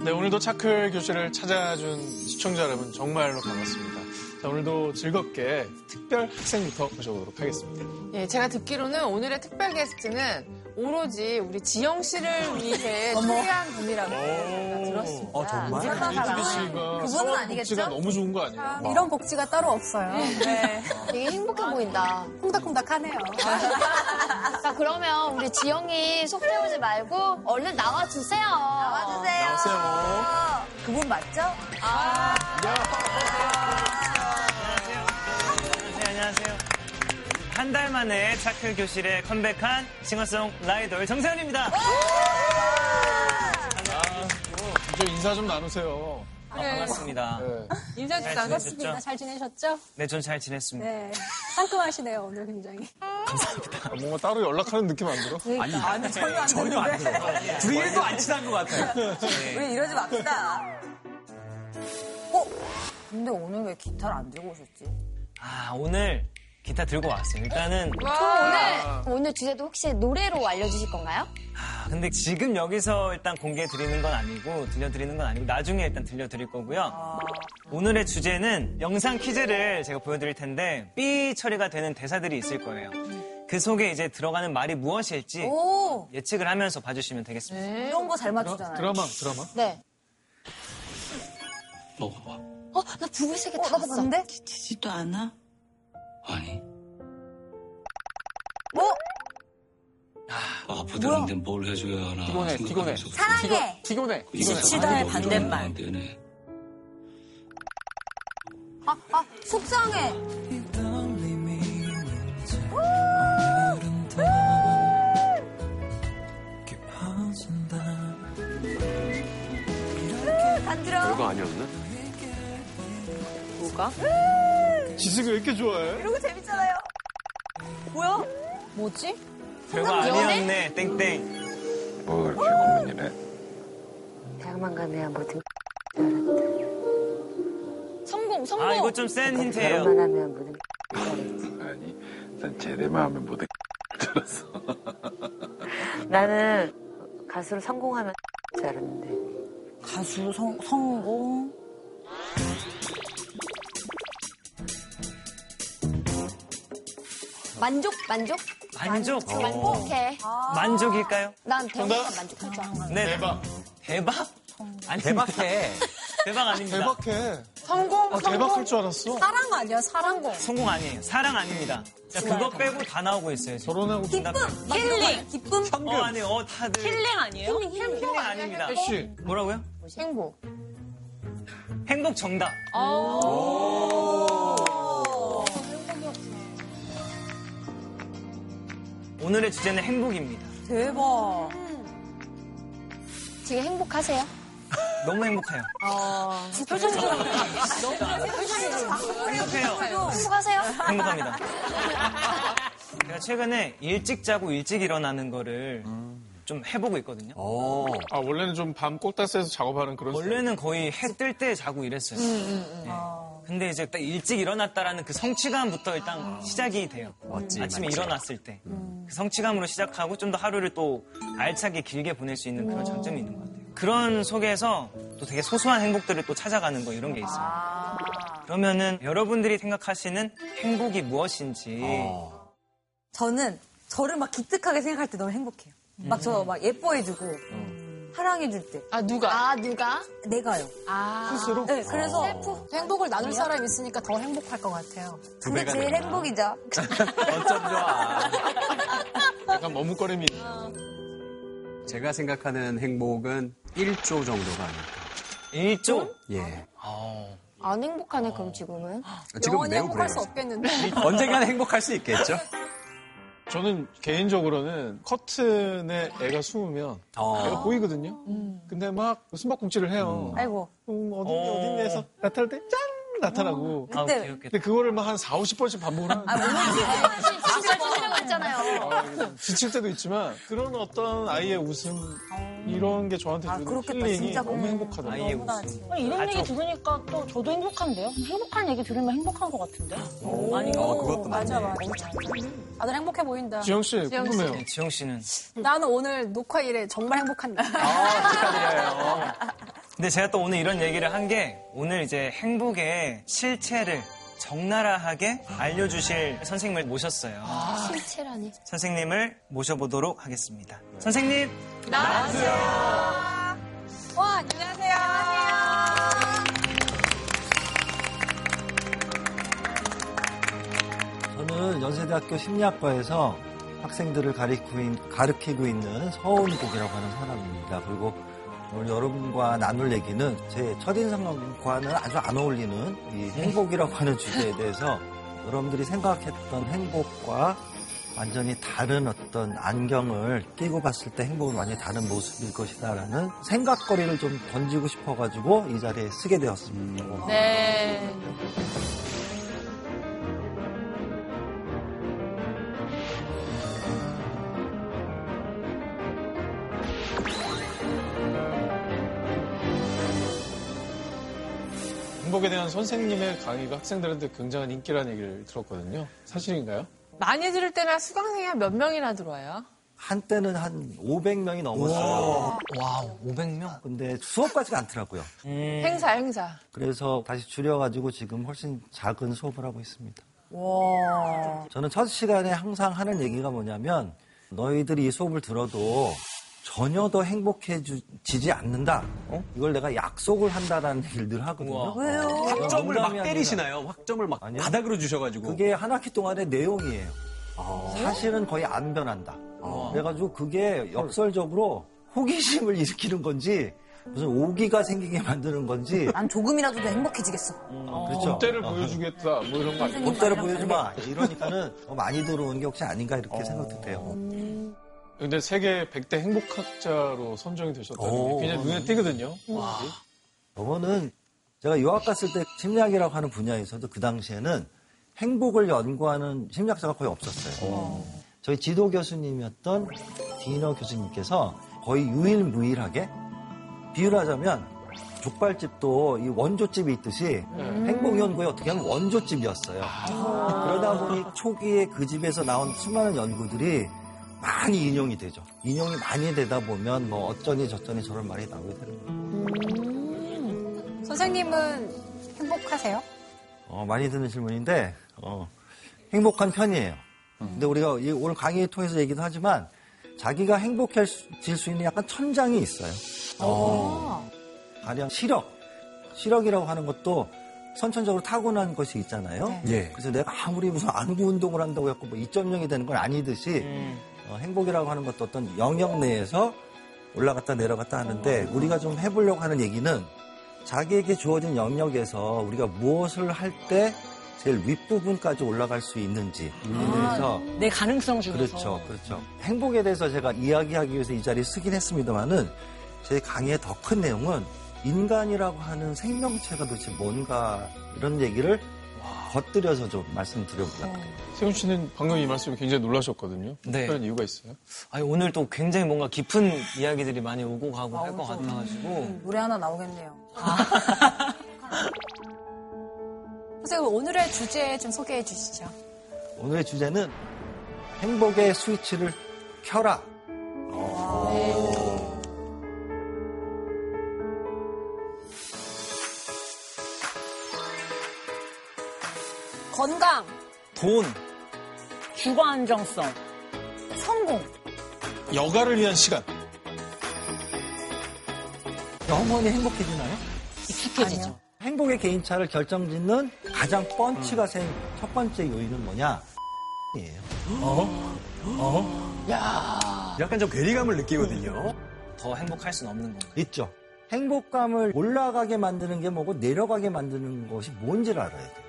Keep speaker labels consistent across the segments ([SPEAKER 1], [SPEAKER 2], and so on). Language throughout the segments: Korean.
[SPEAKER 1] 네, 오늘도 차클 교실을 찾아준 시청자 여러분 정말로 반갑습니다. 자, 오늘도 즐겁게 특별 학생부터 모셔보도록 하겠습니다.
[SPEAKER 2] 예, 제가 듣기로는 오늘의 특별 게스트는 오로지 우리 지영 씨를 위해 초대한 분이라고 제가 들었습니다.
[SPEAKER 3] 어, 정말?
[SPEAKER 1] 이수기 씨가
[SPEAKER 4] 그분은 아니겠죠?
[SPEAKER 1] 복지가 너무 좋은 거 아니에요?
[SPEAKER 4] 이런 복지가 따로 없어요.
[SPEAKER 5] 네.
[SPEAKER 6] 되게 행복해 보인다.
[SPEAKER 4] 콩닥콩닥하네요.
[SPEAKER 6] 자, 그러면 우리 지영이 속 태우지 말고 얼른 나와주세요.
[SPEAKER 4] 나와주세요.
[SPEAKER 1] 나오세요.
[SPEAKER 4] 그분 맞죠?
[SPEAKER 5] 네, 한 달 만에 차클 교실에 컴백한 싱어송 라이돌 정세현입니다.
[SPEAKER 1] 이제 인사 좀 나누세요.
[SPEAKER 5] 아, 반갑습니다.
[SPEAKER 1] 네.
[SPEAKER 2] 인사
[SPEAKER 5] 잘
[SPEAKER 2] 주다
[SPEAKER 5] 지내셨죠?
[SPEAKER 4] 잘 지내셨죠?
[SPEAKER 5] 네, 전 잘 지냈습니다.
[SPEAKER 4] 네. 상큼하시네요, 오늘 굉장히.
[SPEAKER 1] 아, 뭔가 따로 연락하는 느낌 안 들어?
[SPEAKER 3] 아니, 아니 전혀, 전혀 안 들어. 둘이 1도 안 친한 것 같아요.
[SPEAKER 4] 우리 이러지 맙시다. 어? 근데 오늘 왜 기타를 안 들고 오셨지?
[SPEAKER 5] 아, 오늘 기타 들고 왔어요. 일단은,
[SPEAKER 6] 오늘, 오늘 주제도 혹시 노래로 알려주실 건가요?
[SPEAKER 5] 아, 근데 지금 여기서 일단 공개해 드리는 건 아니고, 들려드리는 건 아니고, 나중에 일단 들려드릴 거고요. 오늘의 주제는 영상 퀴즈를 제가 보여드릴 텐데, 삐 처리가 되는 대사들이 있을 거예요. 그 속에 이제 들어가는 말이 무엇일지
[SPEAKER 4] 오!
[SPEAKER 5] 예측을 하면서 봐주시면 되겠습니다.
[SPEAKER 4] 이런 거 잘 맞추잖아요.
[SPEAKER 1] 드라마, 드라마?
[SPEAKER 6] 네.
[SPEAKER 7] 먹어봐.
[SPEAKER 6] 어, 나 부부세계
[SPEAKER 4] 어,
[SPEAKER 6] 다
[SPEAKER 4] 나도
[SPEAKER 6] 봤어.
[SPEAKER 4] 봤는데?
[SPEAKER 7] 지지도 않아? 아니.
[SPEAKER 4] 어?
[SPEAKER 7] 아, 아프다는데 뭘 해줘야 하나.
[SPEAKER 3] 피곤해, 피곤해.
[SPEAKER 4] 사랑해!
[SPEAKER 3] 피곤해.
[SPEAKER 4] 지치다의
[SPEAKER 7] 다
[SPEAKER 4] 반대말.
[SPEAKER 7] 안 되네.
[SPEAKER 4] 아, 아, 속상해! 간지러.
[SPEAKER 3] 그거 아니었나?
[SPEAKER 1] 지식을 왜 이렇게 좋아해?
[SPEAKER 4] 이런 거 재밌잖아요. 뭐야? 뭐지?
[SPEAKER 5] 별거 아니었네, 땡땡.
[SPEAKER 8] 뭐 그렇게 고민이네.
[SPEAKER 9] 대학만 가면 모든
[SPEAKER 6] 성공, 성공.
[SPEAKER 5] 아, 이거 좀 센 힌트예요.
[SPEAKER 9] 결혼만 하면 모든
[SPEAKER 8] 아니, 난 제대만 하면 모든 줄 알았어.
[SPEAKER 9] 나는 가수를 성공하면 줄 알았는데
[SPEAKER 4] 가수 성, 성공.
[SPEAKER 6] 만족, 만족?
[SPEAKER 5] 만족.
[SPEAKER 6] 만족해.
[SPEAKER 5] 만족일까요?
[SPEAKER 6] 난 대박만
[SPEAKER 1] 정답.
[SPEAKER 6] 만족할 줄 알아.
[SPEAKER 5] 네.
[SPEAKER 1] 대박.
[SPEAKER 5] 대박? 아니,
[SPEAKER 3] 대박해.
[SPEAKER 5] 대박 아닙니다.
[SPEAKER 1] 대박해.
[SPEAKER 2] 성공,
[SPEAKER 1] 아, 대박 할 줄 알았어.
[SPEAKER 4] 사랑 아니야, 사랑공.
[SPEAKER 5] 성공 아니에요. 사랑 아닙니다. 자, 그거 빼고 다 나오고 있어요. 지금.
[SPEAKER 1] 결혼하고
[SPEAKER 4] 기쁨! 힐링! 기쁨?
[SPEAKER 5] 어, 아니에요. 어, 다들. 힐링 아니에요? 힐링, 아닙니다.
[SPEAKER 1] 씨.
[SPEAKER 5] 뭐라고요?
[SPEAKER 2] 행복.
[SPEAKER 5] 행복 정답. 오 늘의 주제는 행복입니다.
[SPEAKER 4] 대박.
[SPEAKER 6] 지금 행복하세요?
[SPEAKER 5] 너무 행복해요.
[SPEAKER 6] 표정이
[SPEAKER 5] 행복해요.
[SPEAKER 6] 행복하세요?
[SPEAKER 5] 행복합니다. 제가 최근에 일찍 자고 일찍 일어나는 거를 좀 해보고 있거든요.
[SPEAKER 3] 어.
[SPEAKER 1] 아, 원래는 좀밤 꼭다스에서 작업하는 그런.
[SPEAKER 5] 원래는 거의 해 뜰 때 자고 이랬어요. 네. 근데 이제 딱 일찍 일어났다라는 그 성취감부터 일단 시작이 돼요.
[SPEAKER 3] 맞지,
[SPEAKER 5] 아침에
[SPEAKER 3] 맞지.
[SPEAKER 5] 일어났을 때. 그 성취감으로 시작하고 좀 더 하루를 또 알차게 길게 보낼 수 있는 그런 장점이 있는 것 같아요. 그런 속에서 또 되게 소소한 행복들을 또 찾아가는 거 이런 게 있어요. 그러면은 여러분들이 생각하시는 행복이 무엇인지
[SPEAKER 3] 어.
[SPEAKER 4] 저는 저를 막 기특하게 생각할 때 너무 행복해요. 막 저막 예뻐해주고, 사랑해줄 때.
[SPEAKER 2] 아, 누가?
[SPEAKER 6] 아, 누가?
[SPEAKER 4] 내가요.
[SPEAKER 6] 아.
[SPEAKER 1] 스스로?
[SPEAKER 4] 네, 그래서
[SPEAKER 10] 행복을 나눌 사람이 있으니까 더 행복할 것 같아요.
[SPEAKER 4] 그게
[SPEAKER 3] 배가
[SPEAKER 4] 제일
[SPEAKER 3] 되나?
[SPEAKER 4] 행복이죠.
[SPEAKER 3] 어쩜 좋아.
[SPEAKER 1] 약간 머뭇거림이.
[SPEAKER 3] 제가 생각하는 행복은 1조 정도가 아닐까.
[SPEAKER 5] 일조
[SPEAKER 3] 예.
[SPEAKER 6] 안 행복하네, 그럼 지금은.
[SPEAKER 3] 지금
[SPEAKER 10] 영원히
[SPEAKER 3] 매우
[SPEAKER 10] 행복할
[SPEAKER 3] 그래요.
[SPEAKER 10] 수 없겠는데.
[SPEAKER 3] 언젠가는 행복할 수 있겠죠?
[SPEAKER 1] 저는 개인적으로는 커튼에 애가 숨으면
[SPEAKER 3] 어.
[SPEAKER 1] 애가 보이거든요. 근데 막 숨바꼭질을 해요.
[SPEAKER 4] 아이고.
[SPEAKER 1] 음, 어딘데
[SPEAKER 5] 어.
[SPEAKER 1] 어딘데 해서 나타날 때 짠! 나타나고.
[SPEAKER 5] 아,
[SPEAKER 4] 그때-
[SPEAKER 5] 귀엽겠다.
[SPEAKER 1] 근데 그거를 막 한 4, 50번씩 반복을 하는데
[SPEAKER 6] 진짜 죽으려고 했잖아요.
[SPEAKER 1] 지칠 때도 있지만 그런 어떤 아이의 웃음 이런 게 저한테
[SPEAKER 4] 아,
[SPEAKER 1] 주는
[SPEAKER 4] 그렇겠다.
[SPEAKER 1] 힐링이
[SPEAKER 4] 진짜
[SPEAKER 1] 너무. 행복하더라고요.
[SPEAKER 5] 아이의
[SPEAKER 4] 너무나
[SPEAKER 5] 웃음.
[SPEAKER 10] 이런
[SPEAKER 5] 가족.
[SPEAKER 10] 얘기 들으니까 또 저도 행복한데요? 행복한 얘기 들으면 행복한 것 같은데? 아니,
[SPEAKER 3] 어, 그것도
[SPEAKER 10] 맞아. 맞아. 다들 행복해 보인다.
[SPEAKER 1] 지영 씨 궁금해요.
[SPEAKER 5] 네, 지영 씨는
[SPEAKER 10] 나는 오늘 녹화 일에 정말 행복한다.
[SPEAKER 3] 아, 축하드려요.
[SPEAKER 5] 근데 제가 또 오늘 이런 얘기를 한 게 오늘 이제 행복의 실체를 적나라하게 알려주실 선생님을 모셨어요.
[SPEAKER 6] 실체라니.
[SPEAKER 5] 선생님을 모셔보도록 하겠습니다. 선생님,
[SPEAKER 2] 나와주세요. 와, 안녕하세요.
[SPEAKER 11] 저는 연세대학교 심리학과에서 학생들을 가리키고, 있- 가르치고 있는 서은국이라고 하는 사람입니다. 그리고 오늘 여러분과 나눌 얘기는 제 첫인상과는 아주 안 어울리는 이 행복이라고 하는 주제에 대해서 여러분들이 생각했던 행복과 완전히 다른 어떤 안경을 끼고 봤을 때 행복은 완전히 다른 모습일 것이다라는 생각거리를 좀 던지고 싶어가지고 이 자리에 쓰게 되었습니다.
[SPEAKER 2] 네.
[SPEAKER 1] 행복에 대한 선생님의 강의가 학생들한테 굉장한 인기라는 얘기를 들었거든요. 사실인가요?
[SPEAKER 2] 많이 들을 때나 수강생이 한 몇 명이나 들어와요?
[SPEAKER 11] 한때는 한 500명이 넘었어요.
[SPEAKER 3] wow, 500명?
[SPEAKER 11] 근데 수업 같지가 않더라고요.
[SPEAKER 2] 행사, 행사.
[SPEAKER 11] 그래서 다시 줄여가지고 지금 훨씬 작은 수업을 하고 있습니다.
[SPEAKER 4] 와.
[SPEAKER 11] 저는 첫 시간에 항상 하는 얘기가 뭐냐면 너희들이 이 수업을 들어도 전혀 더 행복해지지 않는다. 어? 이걸 내가 약속을 한다라는 얘기를 늘 하거든요.
[SPEAKER 4] 왜요?
[SPEAKER 3] 확점을 막 때리시나요? 확점을 막
[SPEAKER 11] 아니요.
[SPEAKER 3] 바닥으로 주셔가지고.
[SPEAKER 11] 그게 한 학기 동안의 내용이에요. 사실은 거의 안 변한다. 그래가지고 그게 역설적으로 호기심을 일으키는 건지 무슨 오기가 생기게 만드는 건지
[SPEAKER 4] 난 조금이라도 더 행복해지겠어.
[SPEAKER 11] 그렇죠.
[SPEAKER 1] 본때를 보여주겠다 뭐 이런 거 아니에요?
[SPEAKER 11] 본때를 보여주마 이러니까는 더 많이 들어오는 게 혹시 아닌가 이렇게 생각도 돼요.
[SPEAKER 1] 근데 세계 100대 행복학자로 선정이 되셨다는
[SPEAKER 11] 오.
[SPEAKER 1] 게 굉장히 눈에 띄거든요.
[SPEAKER 11] 저거는 제가 유학 갔을 때 심리학이라고 하는 분야에서도 그 당시에는 행복을 연구하는 심리학자가 거의 없었어요. 저희 지도 교수님이었던 디너 교수님께서 거의 유일무이하게 비유를 하자면 족발집도 이 원조집이 있듯이 행복 연구에 어떻게 하면 원조집이었어요. 그러다 보니 초기에 그 집에서 나온 수많은 연구들이 많이 인용이 되죠. 인용이 많이 되다 보면 뭐 어쩌니 저쩌니 저런 말이 나오게 되는 거예요.
[SPEAKER 10] 선생님은 행복하세요?
[SPEAKER 11] 어, 많이 듣는 질문인데 어, 행복한 편이에요. 근데 우리가 이 오늘 강의 통해서 얘기도 하지만 자기가 행복해질 수 있는 약간 천장이 있어요. 어. 가령 시력. 시력이라고 하는 것도 선천적으로 타고난 것이 있잖아요.
[SPEAKER 3] 예.
[SPEAKER 11] 그래서 내가 아무리 무슨 안구 운동을 한다고 해서 뭐 2.0이 되는 건 아니듯이 어, 행복이라고 하는 것도 어떤 영역 내에서 올라갔다 내려갔다 하는데 우리가 좀 해보려고 하는 얘기는 자기에게 주어진 영역에서 우리가 무엇을 할 때 제일 윗부분까지 올라갈 수 있는지 그래서
[SPEAKER 10] 내 가능성 중에서.
[SPEAKER 11] 그렇죠, 그렇죠. 행복에 대해서 제가 이야기하기 위해서 이 자리에 쓰긴 했습니다만은 제 강의의 더 큰 내용은 인간이라고 하는 생명체가 도대체 뭔가 이런 얘기를 겉들여서 좀 말씀드려보려고 해요.
[SPEAKER 1] 세훈 씨는 방금 이 말씀에 굉장히 놀라셨거든요.
[SPEAKER 5] 네.
[SPEAKER 1] 특별한 이유가 있어요?
[SPEAKER 5] 아니, 오늘 또 굉장히 뭔가 깊은 이야기들이 많이 오고 가고 할것 같아가지고.
[SPEAKER 4] 노래 하나 나오겠네요.
[SPEAKER 10] 선생님 오늘의 주제 좀 소개해 주시죠.
[SPEAKER 11] 오늘의 주제는 행복의 스위치를 켜라.
[SPEAKER 10] 건강,
[SPEAKER 5] 돈.
[SPEAKER 10] 주거 안정성, 성공.
[SPEAKER 1] 여가를 위한 시간.
[SPEAKER 11] 영원히 행복해지나요?
[SPEAKER 10] 익숙해지죠.
[SPEAKER 11] 행복의 개인차를 결정짓는 가장 펀치가 센첫 번째 요인은 뭐냐? 이에요.
[SPEAKER 3] 약간 좀 괴리감을 느끼거든요.
[SPEAKER 5] 더 행복할 수는 없는 건가요?
[SPEAKER 11] 있죠. 행복감을 올라가게 만드는 게 뭐고 내려가게 만드는 것이 뭔지를 알아야 돼요.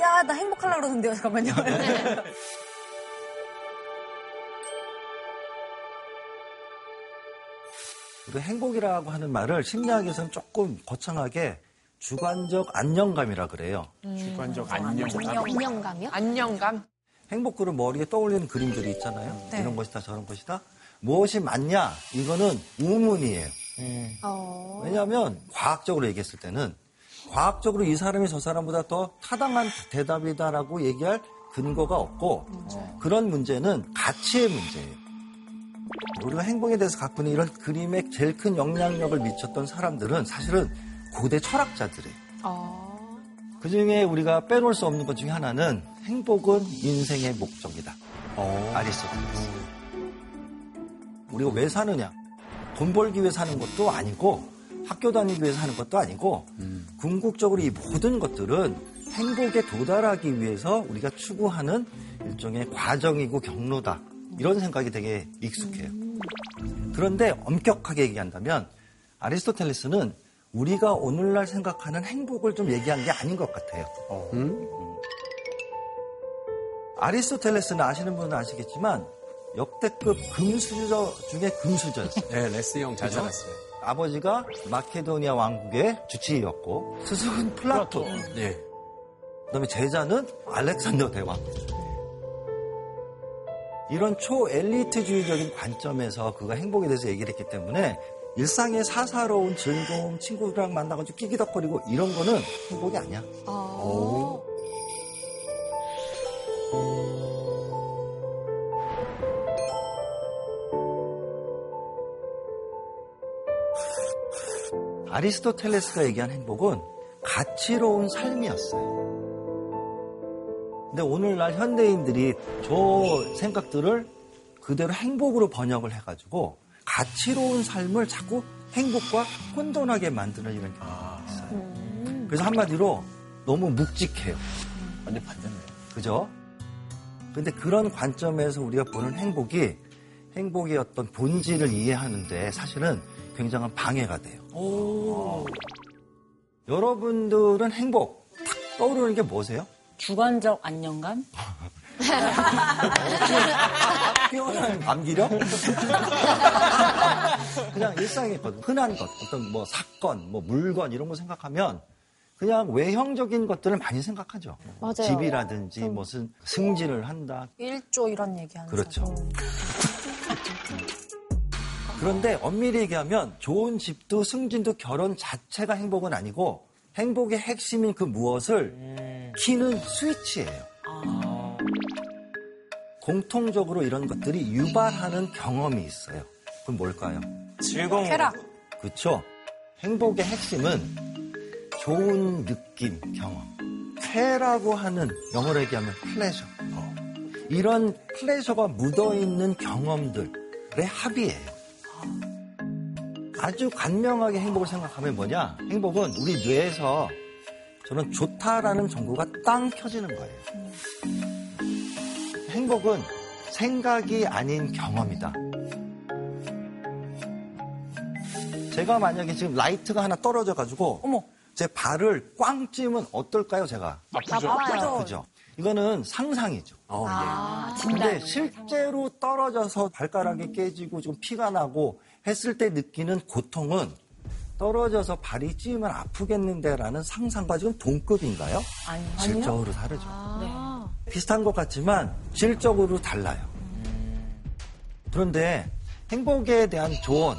[SPEAKER 4] 야, 나 행복하려고 그러는데요. 잠깐만요.
[SPEAKER 11] 그리고 행복이라고 하는 말을 심리학에서는 조금 거창하게 주관적 안정감이라 그래요.
[SPEAKER 1] 주관적 안정감.
[SPEAKER 6] 안녕감이요?
[SPEAKER 2] 안녕감.
[SPEAKER 11] 행복그룹 머리에 떠올리는 그림들이 있잖아요. 이런 것이다 저런 것이다. 무엇이 맞냐? 이거는 우문이에요.
[SPEAKER 6] 어.
[SPEAKER 11] 왜냐하면 과학적으로 얘기했을 때는 과학적으로 이 사람이 저 사람보다 더 타당한 대답이다라고 얘기할 근거가 없고 그런 문제는 가치의 문제예요. 우리가 행복에 대해서 갖고 있는 이런 그림에 제일 큰 영향력을 미쳤던 사람들은 사실은 고대 철학자들이에요. 그 중에 우리가 빼놓을 수 없는 것 중에 하나는 행복은 인생의 목적이다. 아리스토텔레스. 우리가 왜 사느냐? 돈 벌기 위해 사는 것도 아니고 학교 다니기 위해 사는 것도 아니고 궁극적으로 이 모든 것들은 행복에 도달하기 위해서 우리가 추구하는 일종의 과정이고 경로다. 이런 생각이 되게 익숙해요. 그런데 엄격하게 얘기한다면 아리스토텔레스는 우리가 오늘날 생각하는 행복을 좀 얘기한 게 아닌 것 같아요. 음. 아리스토텔레스는 아시는 분은 아시겠지만 역대급 금수저 중에 금수저였어요.
[SPEAKER 3] 네, 레스 형 잘? 살았어요.
[SPEAKER 11] 아버지가 마케도니아 왕국의 주치의였고 스승은 플라톤.
[SPEAKER 3] 네.
[SPEAKER 11] 그다음에 제자는 알렉산더 대왕. 이런 초엘리트주의적인 관점에서 그가 행복에 대해서 얘기를 했기 때문에 일상의 사사로운 즐거움, 친구들이랑 만나가지고 끼기덕거리고 이런 거는 행복이 아니야. 오. 아리스토텔레스가 얘기한 행복은 가치로운 삶이었어요. 근데 오늘날 현대인들이 저 생각들을 그대로 행복으로 번역을 해가지고 가치로운 삶을 자꾸 행복과 혼돈하게 만드는 이런 경우가 있어요. 그래서 한마디로 너무 묵직해요.
[SPEAKER 3] 완전 반대네.
[SPEAKER 11] 그죠? 근데 그런 관점에서 우리가 보는 행복이 행복의 어떤 본질을 이해하는데 사실은 굉장한 방해가 돼요. 여러분들은 행복 탁 떠오르는 게 뭐세요?
[SPEAKER 10] 주관적 안정감?
[SPEAKER 11] 표현하는 감기력? 그냥 일상의 것, 흔한 것, 어떤 뭐 사건, 뭐 물건 이런 거 생각하면 그냥 외형적인 것들을 많이 생각하죠.
[SPEAKER 10] 맞아요.
[SPEAKER 11] 집이라든지 무슨 승진을 한다.
[SPEAKER 4] 일조 이런 얘기 하는
[SPEAKER 11] 그렇죠. 그런데 엄밀히 얘기하면 좋은 집도 승진도 결혼 자체가 행복은 아니고 행복의 핵심인 그 무엇을 키는 스위치예요. 공통적으로 이런 것들이 유발하는 경험이 있어요. 그럼 뭘까요?
[SPEAKER 5] 즐거운
[SPEAKER 4] 쾌락.
[SPEAKER 11] 그렇죠. 행복의 핵심은 좋은 느낌, 경험. 쾌라고 하는 영어로 얘기하면 pleasure. 이런 pleasure가 묻어있는 경험들의 합이에요. 아주 간명하게 행복을 생각하면 뭐냐? 행복은 우리 뇌에서 저는 좋다라는 정보가 땅 켜지는 거예요. 행복은 생각이 아닌 경험이다. 제가 만약에 지금 라이트가 하나 떨어져가지고
[SPEAKER 4] 어머.
[SPEAKER 11] 제 발을 꽝 찌면 어떨까요, 제가?
[SPEAKER 1] 아프죠?
[SPEAKER 11] 아프죠. 이거는 상상이죠.
[SPEAKER 3] 어,
[SPEAKER 10] 아,
[SPEAKER 11] 근데 실제로 떨어져서 발가락이 깨지고 좀 피가 나고 했을 때 느끼는 고통은 떨어져서 발이 찌면 아프겠는데라는 상상과 지금 동급인가요?
[SPEAKER 10] 아니,
[SPEAKER 11] 질적으로 다르죠.
[SPEAKER 10] 네.
[SPEAKER 11] 비슷한 것 같지만 질적으로 달라요. 그런데 행복에 대한 조언,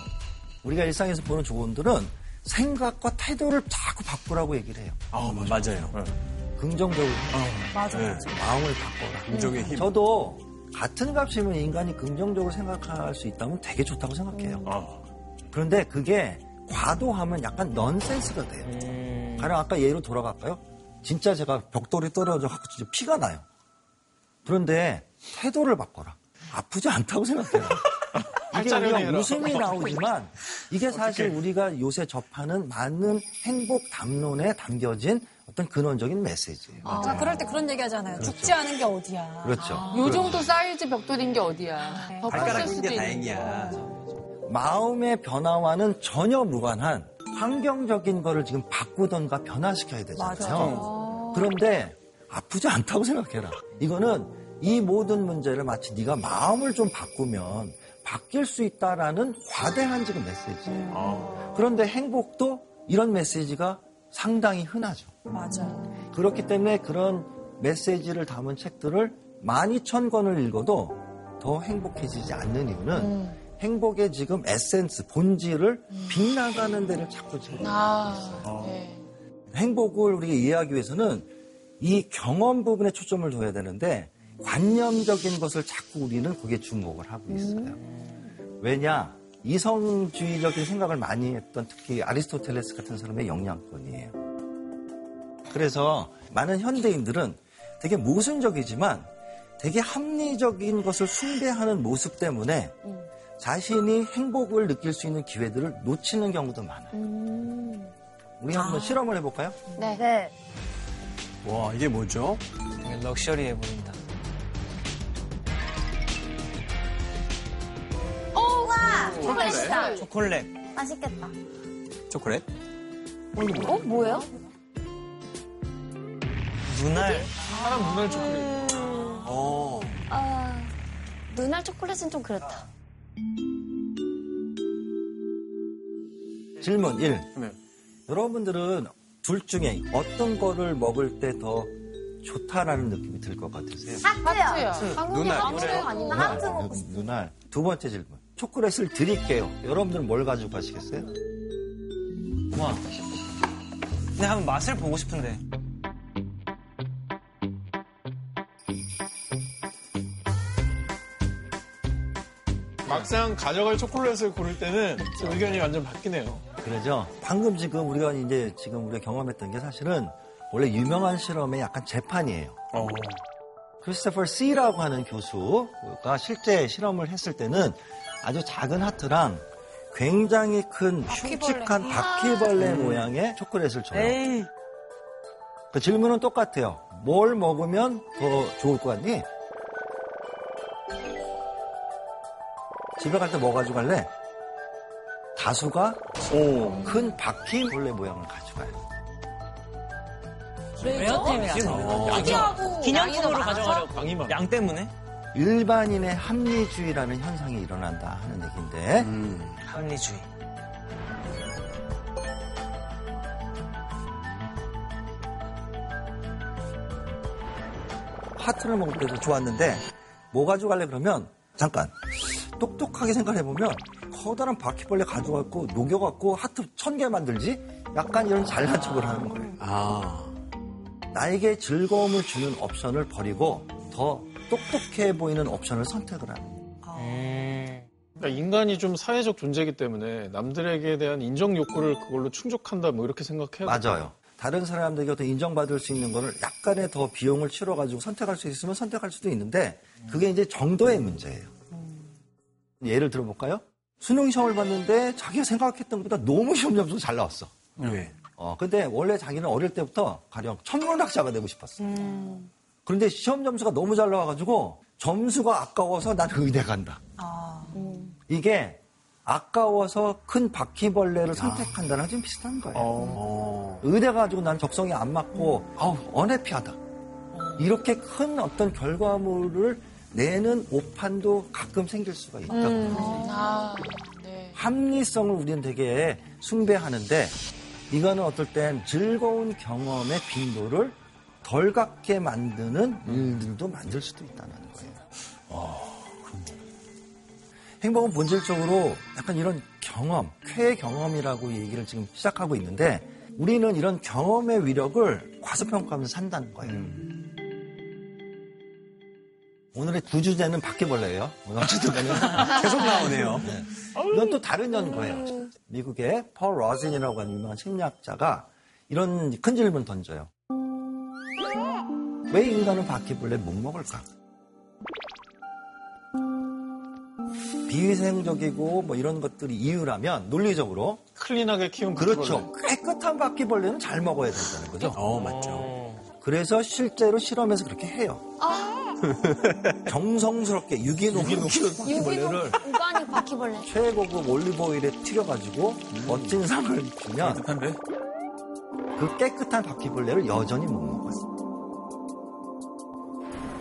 [SPEAKER 11] 우리가 일상에서 보는 조언들은 생각과 태도를 자꾸 바꾸라고 얘기를 해요.
[SPEAKER 3] 아, 맞아요.
[SPEAKER 11] 긍정적으로
[SPEAKER 4] 맞아,
[SPEAKER 3] 네.
[SPEAKER 4] 맞아.
[SPEAKER 11] 마음을 바꿔라.
[SPEAKER 3] 긍정의 힘.
[SPEAKER 11] 저도 같은 값이면 인간이 긍정적으로 생각할 수 있다면 되게 좋다고 생각해요.
[SPEAKER 3] 아,
[SPEAKER 11] 그런데 그게 과도하면 약간 넌센스가 돼요.
[SPEAKER 3] 음.
[SPEAKER 11] 가령 아까 예로 돌아갈까요? 진짜 제가 벽돌이 떨어져 갖고 진짜 피가 나요. 그런데 태도를 바꿔라. 아프지 않다고 생각해요. 이게 우리가. 웃음이 나오지만 이게 사실 우리가 요새 접하는 많은 행복 담론에 담겨진 어떤 근원적인 메시지예요.
[SPEAKER 4] 아, 그럴 때 그런 얘기 하잖아요. 죽지 않은 게 어디야.
[SPEAKER 11] 그렇죠.
[SPEAKER 2] 요 정도 사이즈 벽돌인 게 어디야. 더 컸을
[SPEAKER 3] 발가락인
[SPEAKER 2] 수도
[SPEAKER 3] 게 다행이야.
[SPEAKER 11] 마음의 변화와는 전혀 무관한 환경적인 거를 지금 바꾸던가 변화시켜야 되잖아요.
[SPEAKER 4] 맞아.
[SPEAKER 11] 그런데 아프지 않다고 생각해라. 이거는 이 모든 문제를 마치 네가 마음을 좀 바꾸면 바뀔 수 있다라는 과대한 지금 메시지예요. 그런데 행복도 이런 메시지가 상당히 흔하죠.
[SPEAKER 4] 맞아.
[SPEAKER 11] 그렇기 때문에 그런 메시지를 담은 책들을 12,000권을 읽어도 더 행복해지지 않는 이유는 행복의 지금 에센스, 본질을 빗나가는 데를 자꾸 지금
[SPEAKER 2] 아, 네.
[SPEAKER 11] 행복을 우리가 이해하기 위해서는 이 경험 부분에 초점을 둬야 되는데 관념적인 것을 자꾸 우리는 거기에 주목을 하고 있어요. 왜냐? 이성주의적인 생각을 많이 했던 특히 아리스토텔레스 같은 사람의 영향권이에요. 그래서 많은 현대인들은 되게 모순적이지만 되게 합리적인 것을 숭배하는 모습 때문에 자신이 행복을 느낄 수 있는 기회들을 놓치는 경우도 많아요. 우리 한번 실험을 해볼까요?
[SPEAKER 6] 네. 네.
[SPEAKER 3] 와, 이게 뭐죠?
[SPEAKER 5] 럭셔리해 보인다.
[SPEAKER 6] 초콜릿이다.
[SPEAKER 5] 초콜릿.
[SPEAKER 6] 맛있겠다.
[SPEAKER 3] 초콜릿?
[SPEAKER 6] 어? 뭐예요?
[SPEAKER 5] 눈알.
[SPEAKER 1] 사람 눈알 초콜릿.
[SPEAKER 3] 어.
[SPEAKER 6] 아, 눈알 초콜릿은 좀 그렇다.
[SPEAKER 11] 질문 1.
[SPEAKER 1] 네.
[SPEAKER 11] 여러분들은 둘 중에 어떤 거를 먹을 때 더 좋다라는 느낌이 들 것 같으세요?
[SPEAKER 6] 하트요. 한국에
[SPEAKER 3] 눈알.
[SPEAKER 6] 아무도 아니면 하트 먹고 싶어.
[SPEAKER 11] 눈알. 두 번째 질문. 초콜릿을 드릴게요. 여러분들은 뭘 가지고 가시겠어요?
[SPEAKER 5] 와. 근데 한번 맛을 보고 싶은데.
[SPEAKER 1] 막상 가져갈 초콜릿을 고를 때는 좀 의견이 완전 바뀌네요.
[SPEAKER 11] 그러죠. 방금 지금 우리가 이제 지금 우리가 경험했던 게 사실은 원래 유명한 실험의 약간 재판이에요.
[SPEAKER 1] 어.
[SPEAKER 11] 크리스토퍼 C라고 하는 교수가 실제 실험을 했을 때는 아주 작은 하트랑 굉장히 큰 흉측한 바퀴벌레 모양의 초콜릿을 줘요. 그 질문은 똑같아요. 뭘 먹으면 더 좋을 것 같니? 집에 갈 때 뭐 가져갈래? 다수가 큰 바퀴벌레 모양을 가져가요.
[SPEAKER 10] 왜요?
[SPEAKER 5] 양이
[SPEAKER 10] 기념품으로 가져가려고.
[SPEAKER 1] 양이 많아.
[SPEAKER 5] 양 때문에?
[SPEAKER 11] 일반인의 합리주의라는 현상이 일어난다 하는 얘기인데
[SPEAKER 3] 음.
[SPEAKER 5] 합리주의.
[SPEAKER 11] 하트를 먹을 때도 좋았는데 뭐 가져갈래 그러면 잠깐 똑똑하게 생각해보면 커다란 바퀴벌레 가져갖고 녹여갖고 하트 천 개 만들지? 약간 이런 잘난 척을 하는 거예요.
[SPEAKER 3] 아.
[SPEAKER 11] 나에게 즐거움을 주는 옵션을 버리고 더 똑똑해 보이는 옵션을 선택을 하는 거예요.
[SPEAKER 1] 그러니까 인간이 좀 사회적 존재이기 때문에 남들에게 대한 인정 욕구를 그걸로 충족한다 뭐 이렇게 생각해야
[SPEAKER 11] 맞아요. 다른 사람들에게 어떤 인정받을 수 있는 거를 약간의 더 비용을 치러가지고 선택할 수 있으면 선택할 수도 있는데 그게 이제 정도의 문제예요. 예를 들어볼까요? 수능 시험을 봤는데 자기가 생각했던 것보다 너무 시험 점수가 잘 나왔어.
[SPEAKER 3] 왜?
[SPEAKER 11] 어, 근데 원래 자기는 어릴 때부터 가령 천문학자가 되고 싶었어. 그런데 시험 점수가 너무 잘 나와가지고 점수가 아까워서 난 의대 간다. 이게 아까워서 큰 바퀴벌레를 선택한다는 좀 비슷한 거예요.
[SPEAKER 3] 어.
[SPEAKER 11] 의대 가지고 난 적성이 안 맞고 아우 언해피하다. 이렇게 큰 어떤 결과물을 내는 오판도 가끔 생길 수가 있다.
[SPEAKER 2] 아, 네.
[SPEAKER 11] 합리성을 우리는 되게 숭배하는데 이거는 어떨 땐 즐거운 경험의 빈도를 덜 갖게 만드는 일들도 만들 수도 있다는 거예요. 행복은 본질적으로 약간 이런 경험, 쾌 경험이라고 얘기를 지금 시작하고 있는데 우리는 이런 경험의 위력을 과소평가하면서 산다는 거예요. 오늘의 구주제는 바퀴벌레예요. 어쨌든
[SPEAKER 3] 계속 나오네요.
[SPEAKER 11] 네. 이건 또 다른 연구예요. 미국의 펄 러진이라고 하는 유명한 심리학자가 이런 큰 질문을 던져요. 왜 인간은 바퀴벌레 못 먹을까? 비위생적이고 뭐 이런 것들이 이유라면 논리적으로
[SPEAKER 1] 클린하게 키운
[SPEAKER 11] 그렇죠. 깨끗한 바퀴벌레는 잘 먹어야 된다는 거죠.
[SPEAKER 3] 어, 맞죠.
[SPEAKER 11] 그래서 실제로 실험에서 그렇게 해요. 정성스럽게 유기농 키우는 바퀴벌레를
[SPEAKER 6] 우가니 바퀴벌레.
[SPEAKER 11] 최고급 올리브오일에 튀겨가지고 멋진 상을 주면
[SPEAKER 3] 깨끗한데?
[SPEAKER 11] 그 깨끗한 바퀴벌레를 여전히 못 먹어요.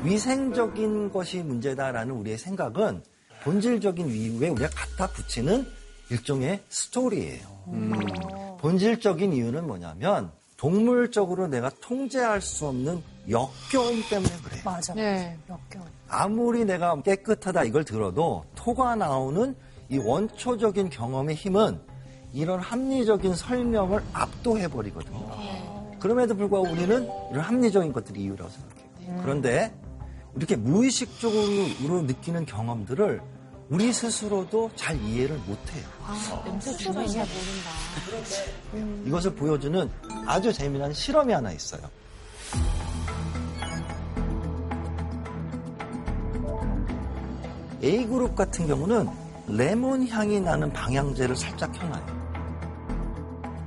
[SPEAKER 11] 위생적인 것이 문제다라는 우리의 생각은 본질적인 이유에 우리가 갖다 붙이는 일종의 스토리예요. 본질적인 이유는 뭐냐면 동물적으로 내가 통제할 수 없는 역겨움 때문에 그래요.
[SPEAKER 4] 맞아.
[SPEAKER 2] 네.
[SPEAKER 4] 역겨워.
[SPEAKER 11] 아무리 내가 깨끗하다 이걸 들어도 토가 나오는 이 원초적인 경험의 힘은 이런 합리적인 설명을 압도해버리거든요. 그럼에도 불구하고 우리는 이런 합리적인 것들이 이유라고 생각해요. 그런데 이렇게 무의식적으로 느끼는 경험들을 우리 스스로도 잘 이해를 못해요.
[SPEAKER 10] 냄새 주는 잘 모른다.
[SPEAKER 11] 이것을 보여주는 아주 재미난 실험이 하나 있어요. A그룹 같은 경우는 레몬 향이 나는 방향제를 살짝 켜놔요.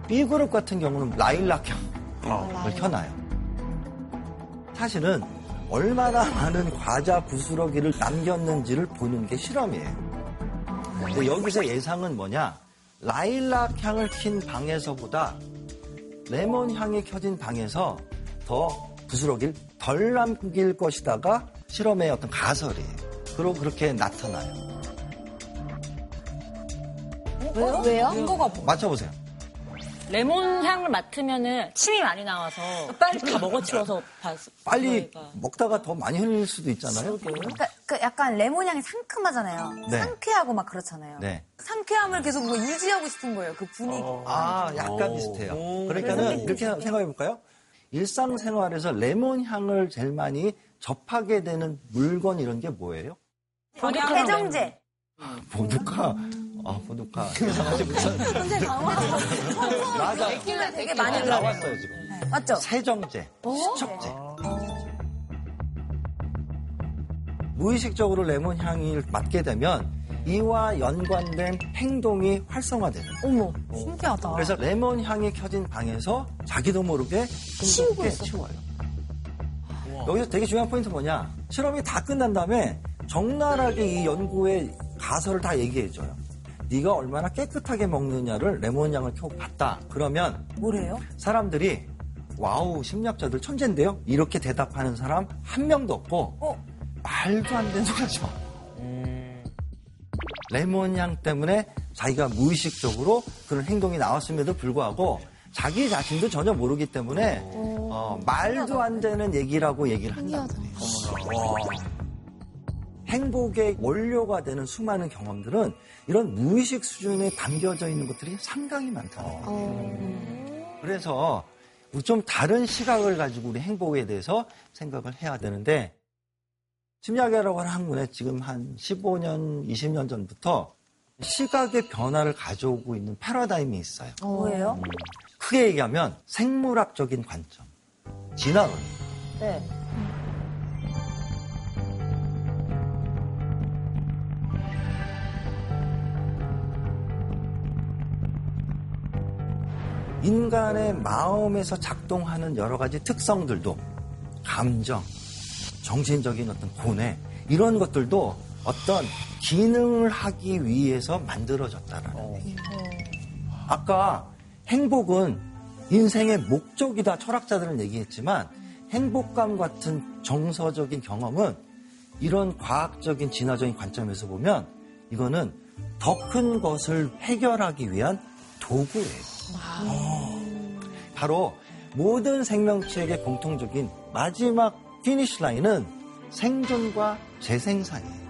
[SPEAKER 11] B그룹 같은 경우는 라일락 향을 켜놔요. 사실은 얼마나 많은 과자 부스러기를 남겼는지를 보는 게 실험이에요. 근데 여기서 예상은 뭐냐? 라일락 향을 킨 방에서보다 레몬 향이 켜진 방에서 더 부스러기를 덜 남길 것이다가 실험의 어떤 가설이에요. 그리고 그렇게 나타나요.
[SPEAKER 10] 왜요? 왜요?
[SPEAKER 4] 근거가 뭐?
[SPEAKER 11] 맞춰보세요.
[SPEAKER 10] 레몬 향을 맡으면은 침이 많이 나와서 빨리 다 먹어치워서 봤-
[SPEAKER 11] 빨리
[SPEAKER 10] 그거니까.
[SPEAKER 11] 먹다가 더 많이 흘릴 수도 있잖아요.
[SPEAKER 4] 그러니까 그 약간 레몬 향이 상큼하잖아요.
[SPEAKER 11] 네.
[SPEAKER 4] 상쾌하고 막 그렇잖아요.
[SPEAKER 11] 네.
[SPEAKER 4] 상쾌함을 계속 뭔가 유지하고 싶은 거예요. 그 분위기.
[SPEAKER 11] 아, 약간 비슷해요. 그러니까는 이렇게 생각해 볼까요? 일상생활에서 레몬 향을 제일 많이 접하게 되는 물건 이런 게 뭐예요?
[SPEAKER 4] 해정제.
[SPEAKER 11] 보드카. 아, 보드카. 예상하지 못한.
[SPEAKER 4] 현재 당황하죠.
[SPEAKER 11] 맞아.
[SPEAKER 4] 느낌을 되게 많이.
[SPEAKER 11] 나왔어요, 지금.
[SPEAKER 4] 맞죠?
[SPEAKER 11] 세정제, 수척제. 무의식적으로 레몬 향을 맡게 되면 이와 연관된 행동이 활성화되는.
[SPEAKER 4] 어머, 신기하다.
[SPEAKER 11] 그래서 레몬 향이 켜진 방에서 자기도 모르게 치우고 치워요. 여기서 되게 중요한 포인트 뭐냐? 실험이 다 끝난 다음에 적나라하게 이 연구의 가설을 다 얘기해줘요. 네가 얼마나 깨끗하게 먹느냐를 레몬 향을 켜고 봤다. 그러면
[SPEAKER 4] 뭐래요?
[SPEAKER 11] 사람들이 wow 심리학자들 천재인데요. 이렇게 대답하는 사람 한 명도 없고
[SPEAKER 4] 어?
[SPEAKER 11] 말도 안 되는 소리죠. 레몬 향 때문에 자기가 무의식적으로 그런 행동이 나왔음에도 불구하고 자기 자신도 전혀 모르기 때문에 어, 말도 안 되는 얘기라고 얘기를 한다는 거예요. 행복의 원료가 되는 수많은 경험들은 이런 무의식 수준에 담겨져 있는 것들이 상당히 많다는 거예요. 그래서 좀 다른 시각을 가지고 우리 행복에 대해서 생각을 해야 되는데 심리학이라고 하는 학문에 지금 한 15년, 20년 전부터 시각의 변화를 가져오고 있는 패러다임이 있어요.
[SPEAKER 4] 뭐예요?
[SPEAKER 11] 크게 얘기하면 생물학적인 관점, 진화론.
[SPEAKER 4] 네.
[SPEAKER 11] 인간의 마음에서 작동하는 여러 가지 특성들도 감정, 정신적인 어떤 고뇌 이런 것들도 어떤 기능을 하기 위해서 만들어졌다라는 얘기예요. 아까 행복은 인생의 목적이다 철학자들은 얘기했지만 행복감 같은 정서적인 경험은 이런 과학적인 진화적인 관점에서 보면 이거는 더 큰 것을 해결하기 위한 도구예요. 바로 모든 생명체에게 공통적인 마지막 finish line은 생존과 재생산이에요.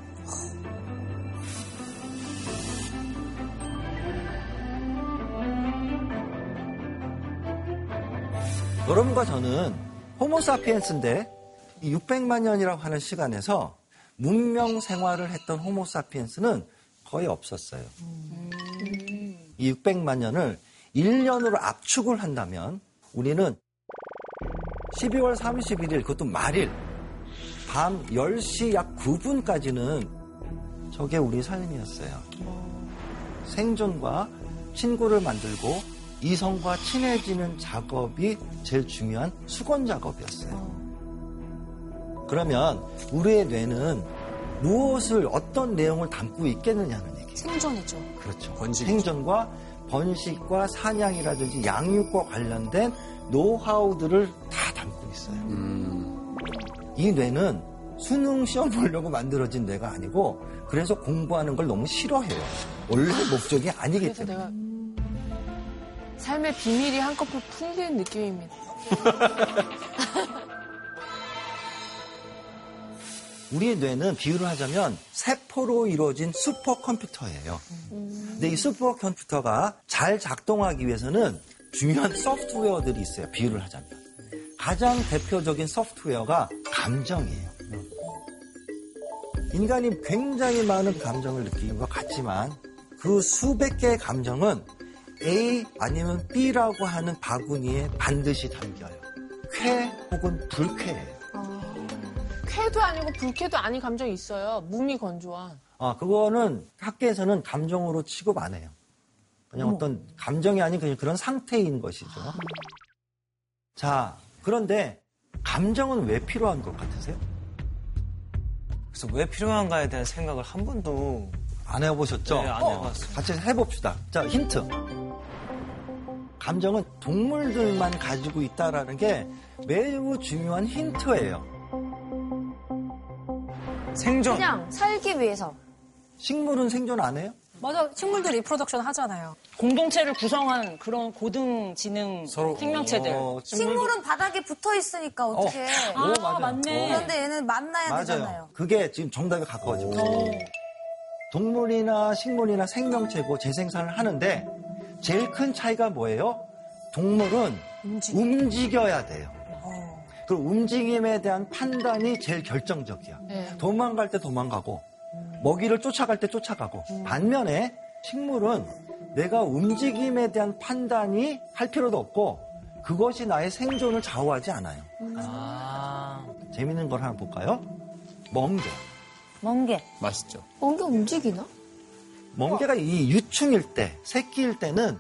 [SPEAKER 11] 여러분과 저는 호모사피엔스인데 이 600만 년이라고 하는 시간에서 문명 생활을 했던 호모사피엔스는 거의 없었어요. 이 600만 년을 1년으로 압축을 한다면 우리는 12월 31일 그것도 말일 밤 10시 약 9분까지는 저게 우리 삶이었어요. 생존과 친구를 만들고 이성과 친해지는 작업이 제일 중요한 수건 작업이었어요. 그러면 우리의 뇌는 무엇을 어떤 내용을 담고 있겠느냐는 얘기예요.
[SPEAKER 2] 생존이죠.
[SPEAKER 11] 그렇죠. 생존과 번식과 사냥이라든지 양육과 관련된 노하우들을 다 담고 있어요. 이 뇌는 수능 시험 보려고 만들어진 뇌가 아니고 그래서 공부하는 걸 너무 싫어해요. 원래 목적이 아니기 때문에.
[SPEAKER 2] 내가 삶의 비밀이 한꺼풀 풀리는 느낌입니다.
[SPEAKER 11] 우리의 뇌는 비유를 하자면 세포로 이루어진 슈퍼컴퓨터예요. 근데 이 슈퍼컴퓨터가 잘 작동하기 위해서는 중요한 소프트웨어들이 있어요. 비유를 하자면. 가장 대표적인 소프트웨어가 감정이에요. 인간이 굉장히 많은 감정을 느끼는 것 같지만 그 수백 개의 감정은 A 아니면 B라고 하는 바구니에 반드시 담겨요. 쾌 혹은 불쾌예요.
[SPEAKER 2] 쾌도 아니고 불쾌도 아닌 감정이 있어요. 몸이 건조한.
[SPEAKER 11] 아, 그거는 학계에서는 감정으로 취급 안 해요. 그냥 어떤 감정이 아닌 그냥 그런 상태인 것이죠. 자, 그런데 감정은 왜 필요한 것 같으세요?
[SPEAKER 5] 그래서 왜 필요한가에 대한 생각을 한 번도
[SPEAKER 11] 안 해보셨죠?
[SPEAKER 5] 네, 안 해봤어요.
[SPEAKER 11] 같이 해봅시다. 자, 힌트. 감정은 동물들만 가지고 있다라는 게 매우 중요한 힌트예요.
[SPEAKER 5] 생존.
[SPEAKER 6] 그냥 살기 위해서.
[SPEAKER 11] 식물은 생존 안 해요?
[SPEAKER 4] 맞아. 식물도 reproduction 하잖아요.
[SPEAKER 10] 공동체를 구성한 그런 고등지능 생명체들.
[SPEAKER 11] 어,
[SPEAKER 4] 식물은 바닥에 붙어 있으니까 어떻게?
[SPEAKER 11] 오, 맞아요.
[SPEAKER 10] 맞네.
[SPEAKER 4] 그런데 얘는 만나야
[SPEAKER 11] 맞아요.
[SPEAKER 4] 되잖아요.
[SPEAKER 11] 그게 지금 정답에 가까워지고 있어요. 동물이나 식물이나 생명체고 재생산을 하는데 제일 큰 차이가 뭐예요? 동물은 움직여. 야 돼요. 그 움직임에 대한 판단이 제일 결정적이야.
[SPEAKER 2] 네.
[SPEAKER 11] 도망갈 때 도망가고 먹이를 쫓아갈 때 쫓아가고 반면에 식물은 내가 움직임에 대한 판단이 할 필요도 없고 그것이 나의 생존을 좌우하지 않아요.
[SPEAKER 5] 아.
[SPEAKER 11] 재밌는 걸 하나 볼까요? 멍게.
[SPEAKER 4] 멍게.
[SPEAKER 1] 맛있죠.
[SPEAKER 6] 멍게 움직이나?
[SPEAKER 11] 멍게가 이 유충일 때, 새끼일 때는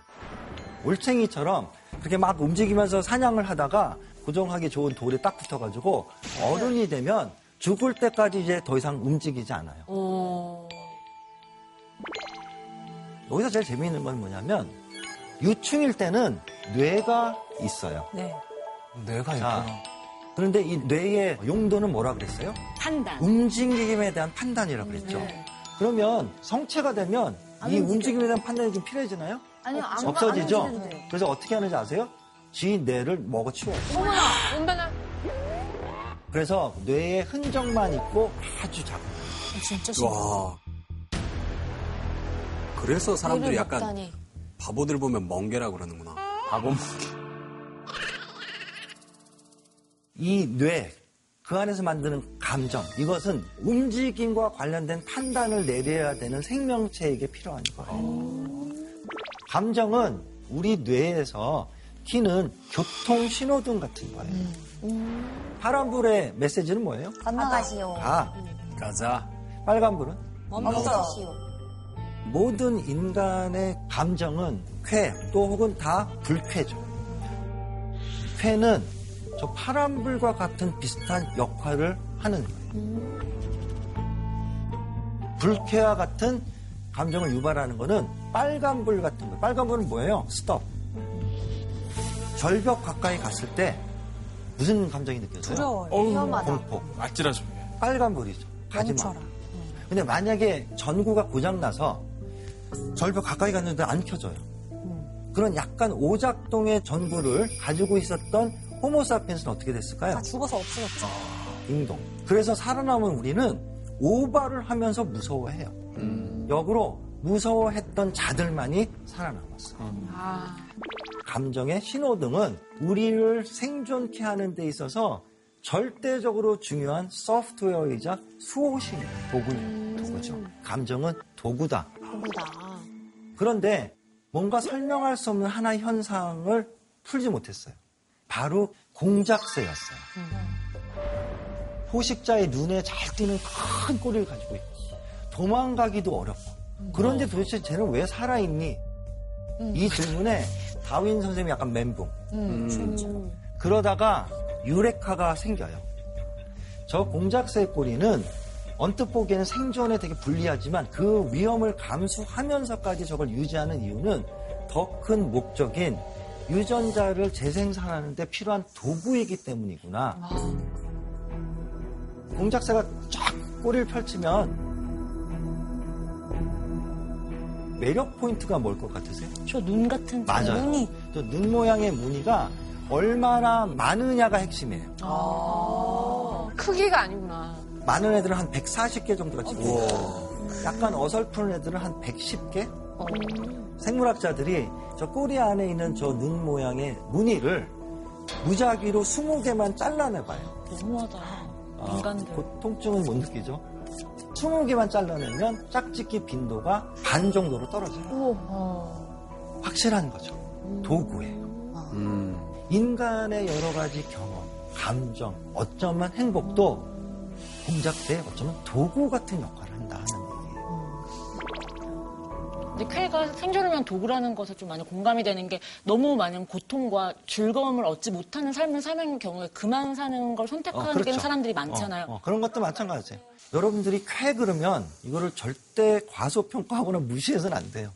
[SPEAKER 11] 올챙이처럼 그렇게 막 움직이면서 사냥을 하다가 고정하기 좋은 돌에 딱 붙어가지고 어른이 되면 죽을 때까지 이제 더 이상 움직이지 않아요.
[SPEAKER 2] 어.
[SPEAKER 11] 여기서 제일 재미있는 건 뭐냐면 유충일 때는 뇌가 있어요.
[SPEAKER 4] 네.
[SPEAKER 5] 뇌가
[SPEAKER 11] 자,
[SPEAKER 5] 있구나.
[SPEAKER 11] 그런데 이 뇌의 용도는 뭐라 그랬어요?
[SPEAKER 10] 판단.
[SPEAKER 11] 움직임에 대한 판단이라고 그랬죠. 그러면 성체가 되면 이 움직임에 대한 판단이 좀 필요해지나요?
[SPEAKER 4] 아니요, 안
[SPEAKER 11] 없어지죠?
[SPEAKER 4] 안 움직여도 돼요.
[SPEAKER 11] 그래서 어떻게 하는지 아세요? 지 뇌를 먹어치워요.
[SPEAKER 2] 어머나, 온배나.
[SPEAKER 11] 그래서 뇌에 흔적만 있고 아주 작아요.
[SPEAKER 4] 진짜 신기해.
[SPEAKER 3] 와. 그래서 사람들이 약간
[SPEAKER 6] 먹다니.
[SPEAKER 3] 바보들 보면 멍게라고 그러는구나.
[SPEAKER 5] 바보
[SPEAKER 11] 이 뇌, 그 안에서 만드는 감정, 이것은 움직임과 관련된 판단을 내려야 되는 생명체에게 필요한 거예요. 감정은 우리 뇌에서 키는 교통 신호등 같은 거예요. 파란불의 메시지는 뭐예요?
[SPEAKER 6] 건너가시오.
[SPEAKER 11] 가.
[SPEAKER 3] 가자.
[SPEAKER 11] 빨간불은?
[SPEAKER 6] 멈춰시오.
[SPEAKER 11] 모든 인간의 감정은 쾌, 또 혹은 다 불쾌죠. 쾌는 저 파란불과 같은 비슷한 역할을 하는 거예요. 불쾌와 같은 감정을 유발하는 거는 빨간불 같은 거예요. 빨간불은 뭐예요? 스톱. 절벽 가까이 갔을 때 무슨 감정이 느껴져요?
[SPEAKER 4] 두려워요.
[SPEAKER 6] 위험하다.
[SPEAKER 11] 공포.
[SPEAKER 1] 아찔하죠.
[SPEAKER 11] 빨간불이죠. 가지 마.
[SPEAKER 4] 멈춰라.
[SPEAKER 11] 근데 만약에 전구가 고장나서 절벽 가까이 갔는데 안 켜져요. 그런 약간 오작동의 전구를 가지고 있었던 호모사피엔스는 어떻게 됐을까요?
[SPEAKER 4] 다 죽어서 없어졌죠.
[SPEAKER 11] 딩동. 그래서 살아남은 우리는 오바를 하면서 무서워해요. 역으로 무서워했던 자들만이 살아남았어요.
[SPEAKER 2] 아.
[SPEAKER 11] 감정의 신호등은 우리를 생존케 하는 데 있어서 절대적으로 중요한 소프트웨어이자 수호신 도구, 도구죠. 감정은 도구다.
[SPEAKER 6] 도구다.
[SPEAKER 11] 그런데 뭔가 설명할 수 없는 하나의 현상을 풀지 못했어요. 바로 공작새였어요. 포식자의 눈에 잘 띄는 큰 꼬리를 가지고 있고 도망가기도 어렵고 그런데 도대체 쟤는 왜 살아있니? 이 질문에 다윈 선생님이 약간 멘붕.
[SPEAKER 2] 음.
[SPEAKER 11] 그러다가 유레카가 생겨요. 저 공작새의 꼬리는 언뜻 보기에는 생존에 되게 불리하지만 그 위험을 감수하면서까지 저걸 유지하는 이유는 더 큰 목적인 유전자를 재생산하는 데 필요한 도구이기 때문이구나. 공작새가 쫙 꼬리를 펼치면 매력 포인트가 뭘 것 같으세요?
[SPEAKER 10] 저 눈 같은
[SPEAKER 11] 맞아요.
[SPEAKER 10] 눈이
[SPEAKER 11] 또눈 모양의 무늬가 얼마나 많으냐가 핵심이에요.
[SPEAKER 2] 아. 크기가 아니구나.
[SPEAKER 11] 많은 애들은 한 140개 정도가 찍혀 있어요. 약간 어설픈 애들은 한 110개? 생물학자들이 저 꼬리 안에 있는 저 눈 모양의 무늬를 무작위로 20개만 잘라내봐요.
[SPEAKER 10] 너무하다.
[SPEAKER 11] 아,
[SPEAKER 10] 인간들.
[SPEAKER 11] 고통증은 못 느끼죠? 20개만 잘라내면 짝짓기 빈도가 반 정도로 떨어져요. 확실한 거죠. 도구예요. 인간의 여러 가지 경험, 감정, 어쩌면 행복도 공작대 어쩌면 도구 같은 역할을 한다 하는 얘기예요.
[SPEAKER 10] 근데 쾌가 생존을 위한 도구라는 것에 좀 많이 공감이 되는 게 너무 많은 고통과 즐거움을 얻지 못하는 삶을 사는 경우에 그만 사는 걸 선택하는
[SPEAKER 11] 어, 그렇죠.
[SPEAKER 10] 사람들이 많잖아요.
[SPEAKER 11] 어, 어, 그런 것도 마찬가지예요. 여러분들이 쾌 그러면 이거를 절대 과소평가하거나 무시해서는 안 돼요.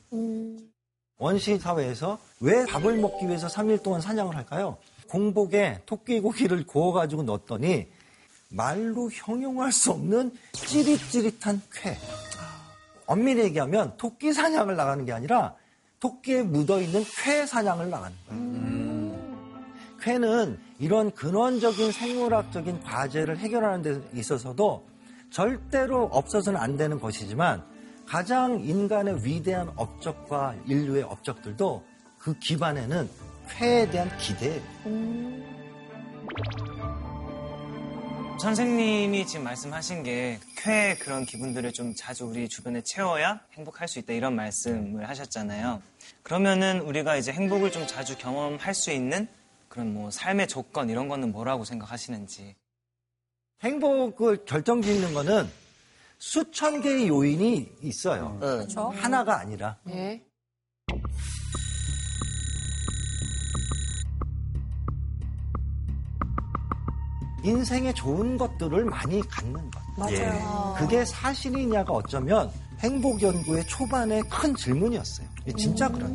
[SPEAKER 11] 원시 사회에서 왜 밥을 먹기 위해서 3일 동안 사냥을 할까요? 공복에 토끼 고기를 구워가지고 넣었더니 말로 형용할 수 없는 찌릿찌릿한 쾌. 엄밀히 얘기하면 토끼 사냥을 나가는 게 아니라 토끼에 묻어있는 쾌 사냥을 나가는 거예요. 쾌는 이런 근원적인 생물학적인 과제를 해결하는 데 있어서도 절대로 없어서는 안 되는 것이지만 가장 인간의 위대한 업적과 인류의 업적들도 그 기반에는 쾌에 대한 기대예요.
[SPEAKER 5] 선생님이 지금 말씀하신 게 쾌 그런 기분들을 좀 자주 우리 주변에 채워야 행복할 수 있다 이런 말씀을 하셨잖아요. 그러면은 우리가 이제 행복을 좀 자주 경험할 수 있는 그런 뭐 삶의 조건 이런 거는 뭐라고 생각하시는지.
[SPEAKER 11] 행복을 결정짓는 거는 수천 개의 요인이 있어요.
[SPEAKER 2] 그렇죠.
[SPEAKER 11] 하나가 아니라.
[SPEAKER 2] 예.
[SPEAKER 11] 인생에 좋은 것들을 많이 갖는 것.
[SPEAKER 4] 맞아요.
[SPEAKER 11] 그게 사실이냐가 어쩌면 행복 연구의 초반의 큰 질문이었어요. 진짜 그래요.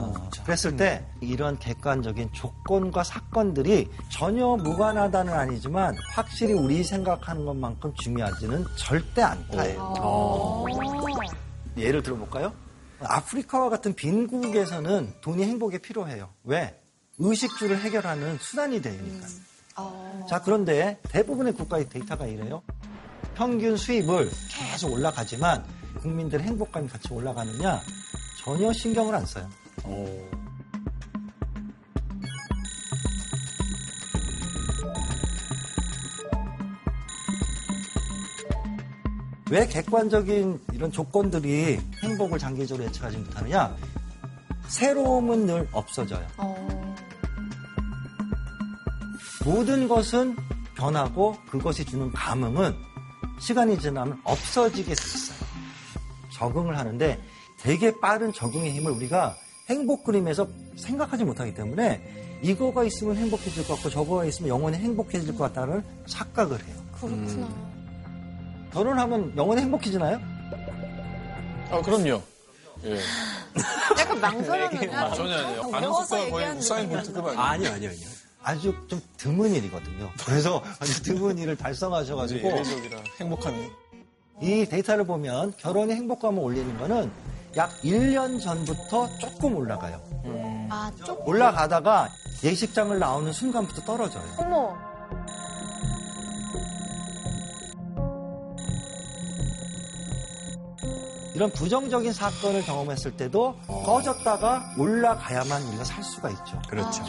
[SPEAKER 11] 어, 그랬을 때 이런 객관적인 조건과 사건들이 전혀 무관하다는 아니지만 확실히 우리 생각하는 것만큼 중요하지는 절대 않다예요. 예를 들어볼까요? 아프리카와 같은 빈국에서는 돈이 행복에 필요해요. 왜? 의식주를 해결하는 수단이 되니까. 자, 그런데 대부분의 국가의 데이터가 이래요. 평균 수입을 계속 올라가지만 국민들의 행복감이 같이 올라가느냐? 전혀 신경을 안 써요. 왜 객관적인 이런 조건들이 행복을 장기적으로 예측하지 못하느냐? 새로움은 늘 없어져요. 모든 것은 변하고 그것이 주는 감흥은 시간이 지나면 없어지게 돼 있어요. 적응을 하는데 되게 빠른 적응의 힘을 우리가 행복 그림에서 생각하지 못하기 때문에 이거가 있으면 행복해질 것 같고 저거가 있으면 영원히 행복해질 것 같다는 착각을 해요.
[SPEAKER 2] 그렇구나.
[SPEAKER 11] 결혼하면 영원히 행복해지나요?
[SPEAKER 1] 아, 그럼요. 예.
[SPEAKER 2] 약간 망설여는
[SPEAKER 1] 아, 전혀 아니에요. 반응속도가 거의 우사인 볼트급 아니에요?
[SPEAKER 3] 아니요, 아니요, 아니요.
[SPEAKER 11] 아주 좀 드문 일이거든요. 그래서 아주 드문 일을 달성하셔가지고
[SPEAKER 1] 예외적이라 행복함이.
[SPEAKER 11] 이 데이터를 보면 결혼의 행복감을 올리는 거는 약 1년 전부터 조금 올라가요.
[SPEAKER 6] 아, 쪽.
[SPEAKER 11] 올라가다가 예식장을 나오는 순간부터 떨어져요.
[SPEAKER 2] 어머.
[SPEAKER 11] 이런 부정적인 사건을 경험했을 때도 꺼졌다가 올라가야만 우리가 살 수가 있죠.
[SPEAKER 3] 그렇죠.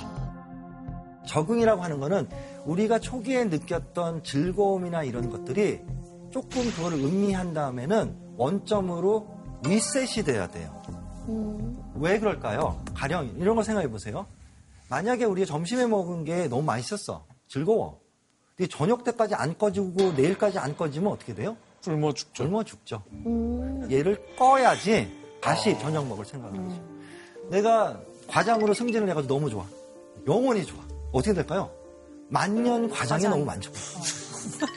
[SPEAKER 11] 적응이라고 하는 거는 우리가 초기에 느꼈던 즐거움이나 이런 것들이 조금 그거를 음미한 다음에는 원점으로 리셋이 돼야 돼요. 왜 그럴까요? 가령 이런 걸 생각해 보세요. 만약에 우리가 점심에 먹은 게 너무 맛있었어. 즐거워. 근데 저녁 때까지 안 꺼지고 내일까지 안 꺼지면 어떻게 돼요?
[SPEAKER 1] 굶어 죽죠.
[SPEAKER 11] 젊어 죽죠. 얘를 꺼야지 다시 저녁 먹을 생각을 하죠. 내가 과장으로 승진을 해가지고 너무 좋아. 영원히 좋아. 어떻게 될까요? 만년 과장이 너무 많죠.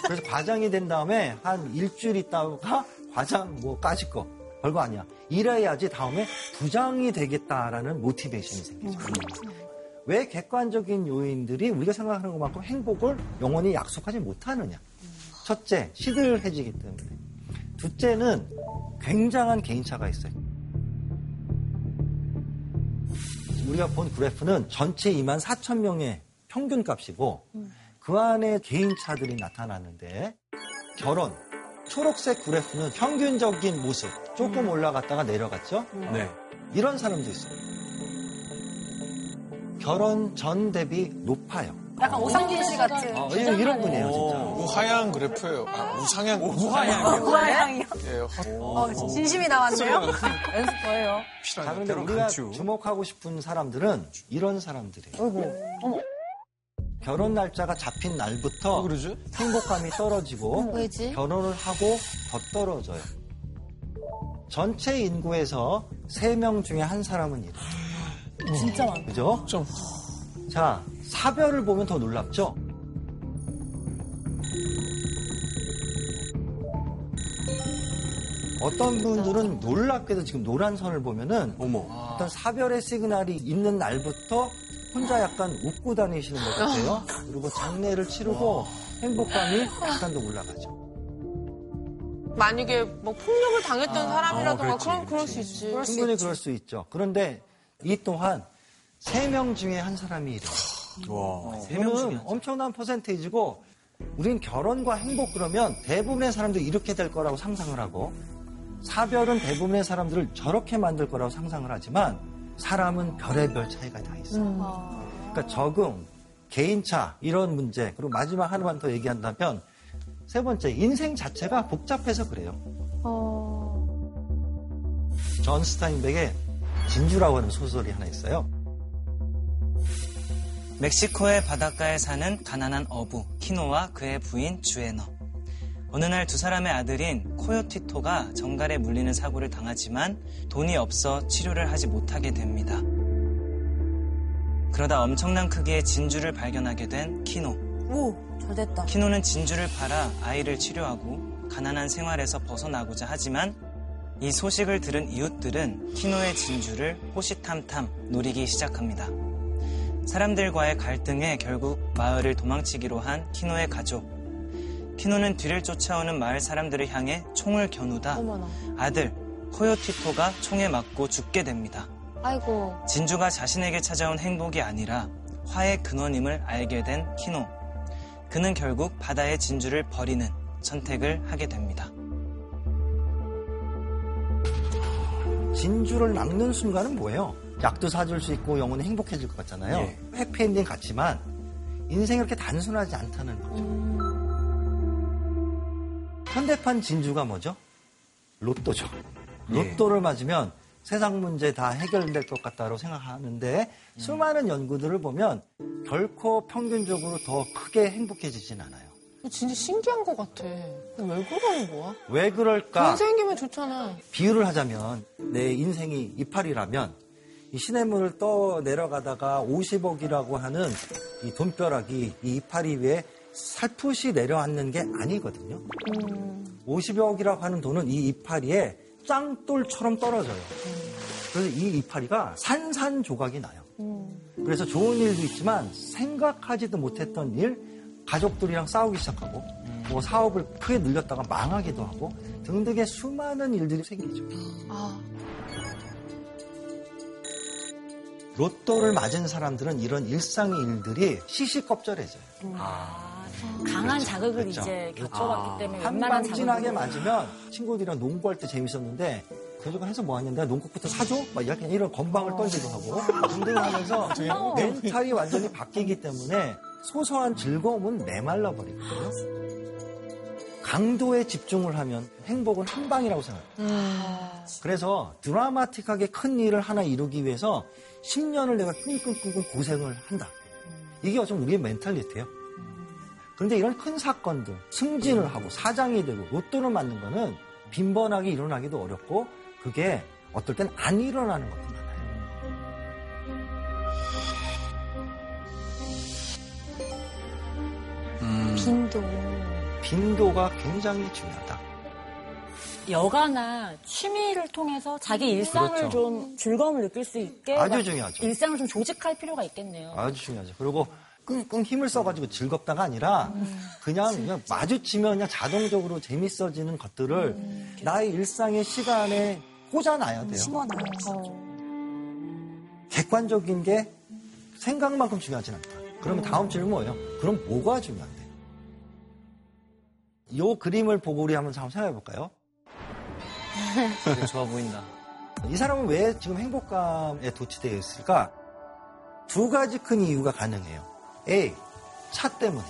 [SPEAKER 11] 그래서 과장이 된 다음에 한 일주일 있다가 과장 뭐 까짓 거 별거 아니야. 이래야지 다음에 부장이 되겠다라는 모티베이션이 생기죠. 왜 객관적인 요인들이 우리가 생각하는 것만큼 행복을 영원히 약속하지 못하느냐. 첫째, 시들해지기 때문에. 둘째는 굉장한 개인차가 있어요. 우리가 본 그래프는 전체 2만 4천 명의 평균 값이고 그 안에 개인차들이 나타나는데 결혼, 초록색 그래프는 평균적인 모습 조금 올라갔다가 내려갔죠?
[SPEAKER 3] 네.
[SPEAKER 11] 이런 사람도 있어요. 결혼 전 대비 높아요.
[SPEAKER 4] 약간 오상진 씨 같은.
[SPEAKER 11] 어, 이런, 이런 분이에요, 진짜.
[SPEAKER 1] 우하향 그래프예요. 아, 우상향.
[SPEAKER 4] 우하향이요?
[SPEAKER 1] 예, 헛,
[SPEAKER 4] 어, 진심이 나왔네요. 연습 더해요.
[SPEAKER 11] 자, 그런데 우리가 주목하고 싶은 사람들은 이런 사람들이에요. 결혼 날짜가 잡힌 날부터
[SPEAKER 1] 그러죠?
[SPEAKER 11] 행복감이 떨어지고
[SPEAKER 6] 왜지?
[SPEAKER 11] 결혼을 하고 더 떨어져요. 전체 인구에서 3명 중에 한 사람은 이래요.
[SPEAKER 10] 진짜 많다.
[SPEAKER 11] 그죠?
[SPEAKER 1] 좀.
[SPEAKER 11] 자, 사별을 보면 더 놀랍죠? 어떤 분들은 놀랍게도 지금 노란 선을 보면은 어떤 사별의 시그널이 있는 날부터 혼자 약간 웃고 다니시는 것 같아요. 그리고 장례를 치르고 행복감이 약간 더 올라가죠.
[SPEAKER 2] 만약에 뭐 폭력을 당했던 사람이라던가
[SPEAKER 11] 어,
[SPEAKER 2] 그럼 그럴 수 있지.
[SPEAKER 11] 충분히 그럴 수 있죠. 그런데 이 또한 세 명 중에 한 사람이 이래요. 이거는 엄청난 퍼센테이지고 우린 결혼과 행복 그러면 대부분의 사람들이 이렇게 될 거라고 상상을 하고 사별은 대부분의 사람들을 저렇게 만들 거라고 상상을 하지만 사람은 별의별 차이가 다 있어요. 그러니까 적응, 개인차 이런 문제 그리고 마지막 하나만 더 얘기한다면 세 번째 인생 자체가 복잡해서 그래요. 존 스타인벡의 진주라고 하는 소설이 하나 있어요.
[SPEAKER 5] 멕시코의 바닷가에 사는 가난한 어부 키노와 그의 부인 주에너. 어느 날 두 사람의 아들인 코요티토가 전갈에 물리는 사고를 당하지만 돈이 없어 치료를 하지 못하게 됩니다. 그러다 엄청난 크기의 진주를 발견하게 된 키노.
[SPEAKER 4] 오, 잘 됐다.
[SPEAKER 5] 키노는 진주를 팔아 아이를 치료하고 가난한 생활에서 벗어나고자 하지만 이 소식을 들은 이웃들은 키노의 진주를 호시탐탐 노리기 시작합니다. 사람들과의 갈등에 결국 마을을 도망치기로 한 키노의 가족. 키노는 뒤를 쫓아오는 마을 사람들을 향해 총을 겨누다
[SPEAKER 6] 어머나.
[SPEAKER 5] 아들 코요티토가 총에 맞고 죽게 됩니다.
[SPEAKER 6] 아이고.
[SPEAKER 5] 진주가 자신에게 찾아온 행복이 아니라 화의 근원임을 알게 된 키노. 그는 결국 바다의 진주를 버리는 선택을 하게 됩니다.
[SPEAKER 11] 진주를 낚는 순간은 뭐예요? 약도 사줄 수 있고 영혼이 행복해질 것 같잖아요.
[SPEAKER 3] 예.
[SPEAKER 11] 해피엔딩 같지만 인생이 그렇게 단순하지 않다는 거죠. 현대판 진주가 뭐죠? 로또죠. 로또를 맞으면 세상 문제 다 해결될 것 같다고 생각하는데 수많은 연구들을 보면 결코 평균적으로 더 크게 행복해지진 않아요.
[SPEAKER 2] 진짜 신기한 것 같아. 왜 그러는 거야?
[SPEAKER 11] 왜 그럴까?
[SPEAKER 2] 돈 생기면 좋잖아.
[SPEAKER 11] 비유를 하자면 내 인생이 이파리라면 이 시냇물을 떠 내려가다가 50억이라고 하는 이 돈벼락이 이 이파리 위에 살풋이 내려앉는 게 아니거든요. 50억이라고 하는 돈은 이 이파리에 짱돌처럼 떨어져요. 그래서 이 이파리가 산산조각이 나요. 그래서 좋은 일도 있지만 생각하지도 못했던 일, 가족들이랑 싸우기 시작하고 뭐 사업을 크게 늘렸다가 망하기도 하고 등등의 수많은 일들이 생기죠.
[SPEAKER 2] 아,
[SPEAKER 11] 로또를 맞은 사람들은 이런 일상의 일들이 시시껍절해져요.
[SPEAKER 10] 강한 자극을
[SPEAKER 11] 그렇죠.
[SPEAKER 10] 이제 겪어봤기 때문에
[SPEAKER 11] 한
[SPEAKER 10] 웬만한 자극을
[SPEAKER 11] 맞으면 친구들이랑 농구할 때 재밌었는데 그저가 해서 뭐 하냐 내가 농구부터 사줘? 막 이렇게 이런 건방을 떨기도 하고 등등 하면서 멘탈이 완전히 바뀌기 때문에 소소한 즐거움은 메말라 버리거든요. 강도에 집중을 하면 행복은 한 방이라고 생각해요. 그래서 드라마틱하게 큰 일을 하나 이루기 위해서 10년을 내가 끙끙끙끙 고생을 한다. 이게 어쩌면 우리의 멘탈리티예요. 그런데 이런 큰 사건들, 승진을 하고 사장이 되고 로또를 맞는 거는 빈번하게 일어나기도 어렵고 그게 어떨 땐 안 일어나는 것도 많아요.
[SPEAKER 6] 빈도.
[SPEAKER 11] 빈도가 굉장히 중요하다.
[SPEAKER 10] 여가나 취미를 통해서 자기 일상을
[SPEAKER 11] 그렇죠.
[SPEAKER 10] 좀 즐거움을 느낄 수 있게
[SPEAKER 11] 아주
[SPEAKER 10] 막
[SPEAKER 11] 중요하죠.
[SPEAKER 10] 일상을 좀 조직할 필요가 있겠네요.
[SPEAKER 11] 아주 중요하죠. 그리고 끙끙 힘을 써가지고 즐겁다가 아니라 그냥 그냥 마주치면 그냥 자동적으로 재밌어지는 것들을 나의 일상의 시간에 꽂아놔야 돼요.
[SPEAKER 4] 심어놔요.
[SPEAKER 11] 객관적인 게 생각만큼 중요하진 않다. 그러면 다음 질문 뭐예요? 그럼 뭐가 중요한데? 이 그림을 보고 우리 한번 생각해 볼까요?
[SPEAKER 5] 좋아 보인다.
[SPEAKER 11] 이 사람은 왜 지금 행복감에 도취되어 있을까? 두 가지 큰 이유가 가능해요. A. 차 때문에.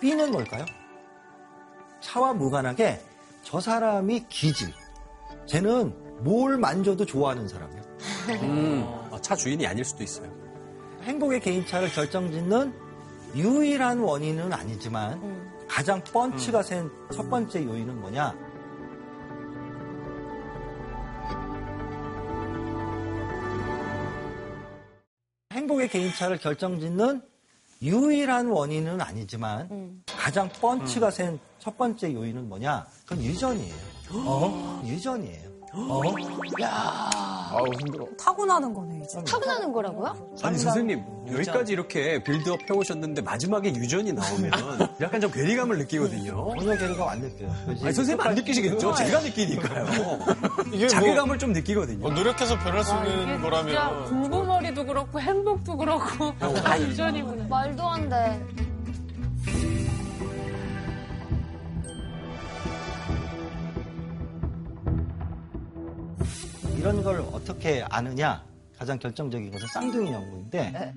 [SPEAKER 11] B는 뭘까요? 차와 무관하게 저 사람이 기질. 쟤는 뭘 만져도 좋아하는 사람이에요.
[SPEAKER 3] 음, 차 주인이 아닐 수도 있어요.
[SPEAKER 11] 행복의 개인차를 결정짓는 유일한 원인은 아니지만 가장 펀치가 센 첫 번째 요인은 뭐냐? 행복의 개인차를 결정짓는 유일한 원인은 아니지만 가장 펀치가 센 첫 번째 요인은 뭐냐? 그건 유전이에요. 유전이에요.
[SPEAKER 1] 아우 힘들어.
[SPEAKER 4] 타고나는 거네, 이제.
[SPEAKER 6] 타고나는 거라고요?
[SPEAKER 3] 아니 선생님 여기까지 이렇게 빌드업 해오셨는데 마지막에 유전이 나오면 약간 좀 괴리감을 느끼거든요.
[SPEAKER 11] 전혀 괴리감 안 느껴요.
[SPEAKER 3] 아니 선생님 안 느끼시겠죠? 제가 느끼니까요.
[SPEAKER 1] 이게 뭐-
[SPEAKER 3] 자괴감을 좀 느끼거든요.
[SPEAKER 1] 뭐 노력해서 변할 수 있는
[SPEAKER 10] 진짜
[SPEAKER 1] 거라면
[SPEAKER 10] 공부머리도 그렇고 행복도 그렇고 다 유전이구나.
[SPEAKER 6] 말도 안 돼.
[SPEAKER 11] 이런 걸 어떻게 아느냐? 가장 결정적인 것은 쌍둥이 연구인데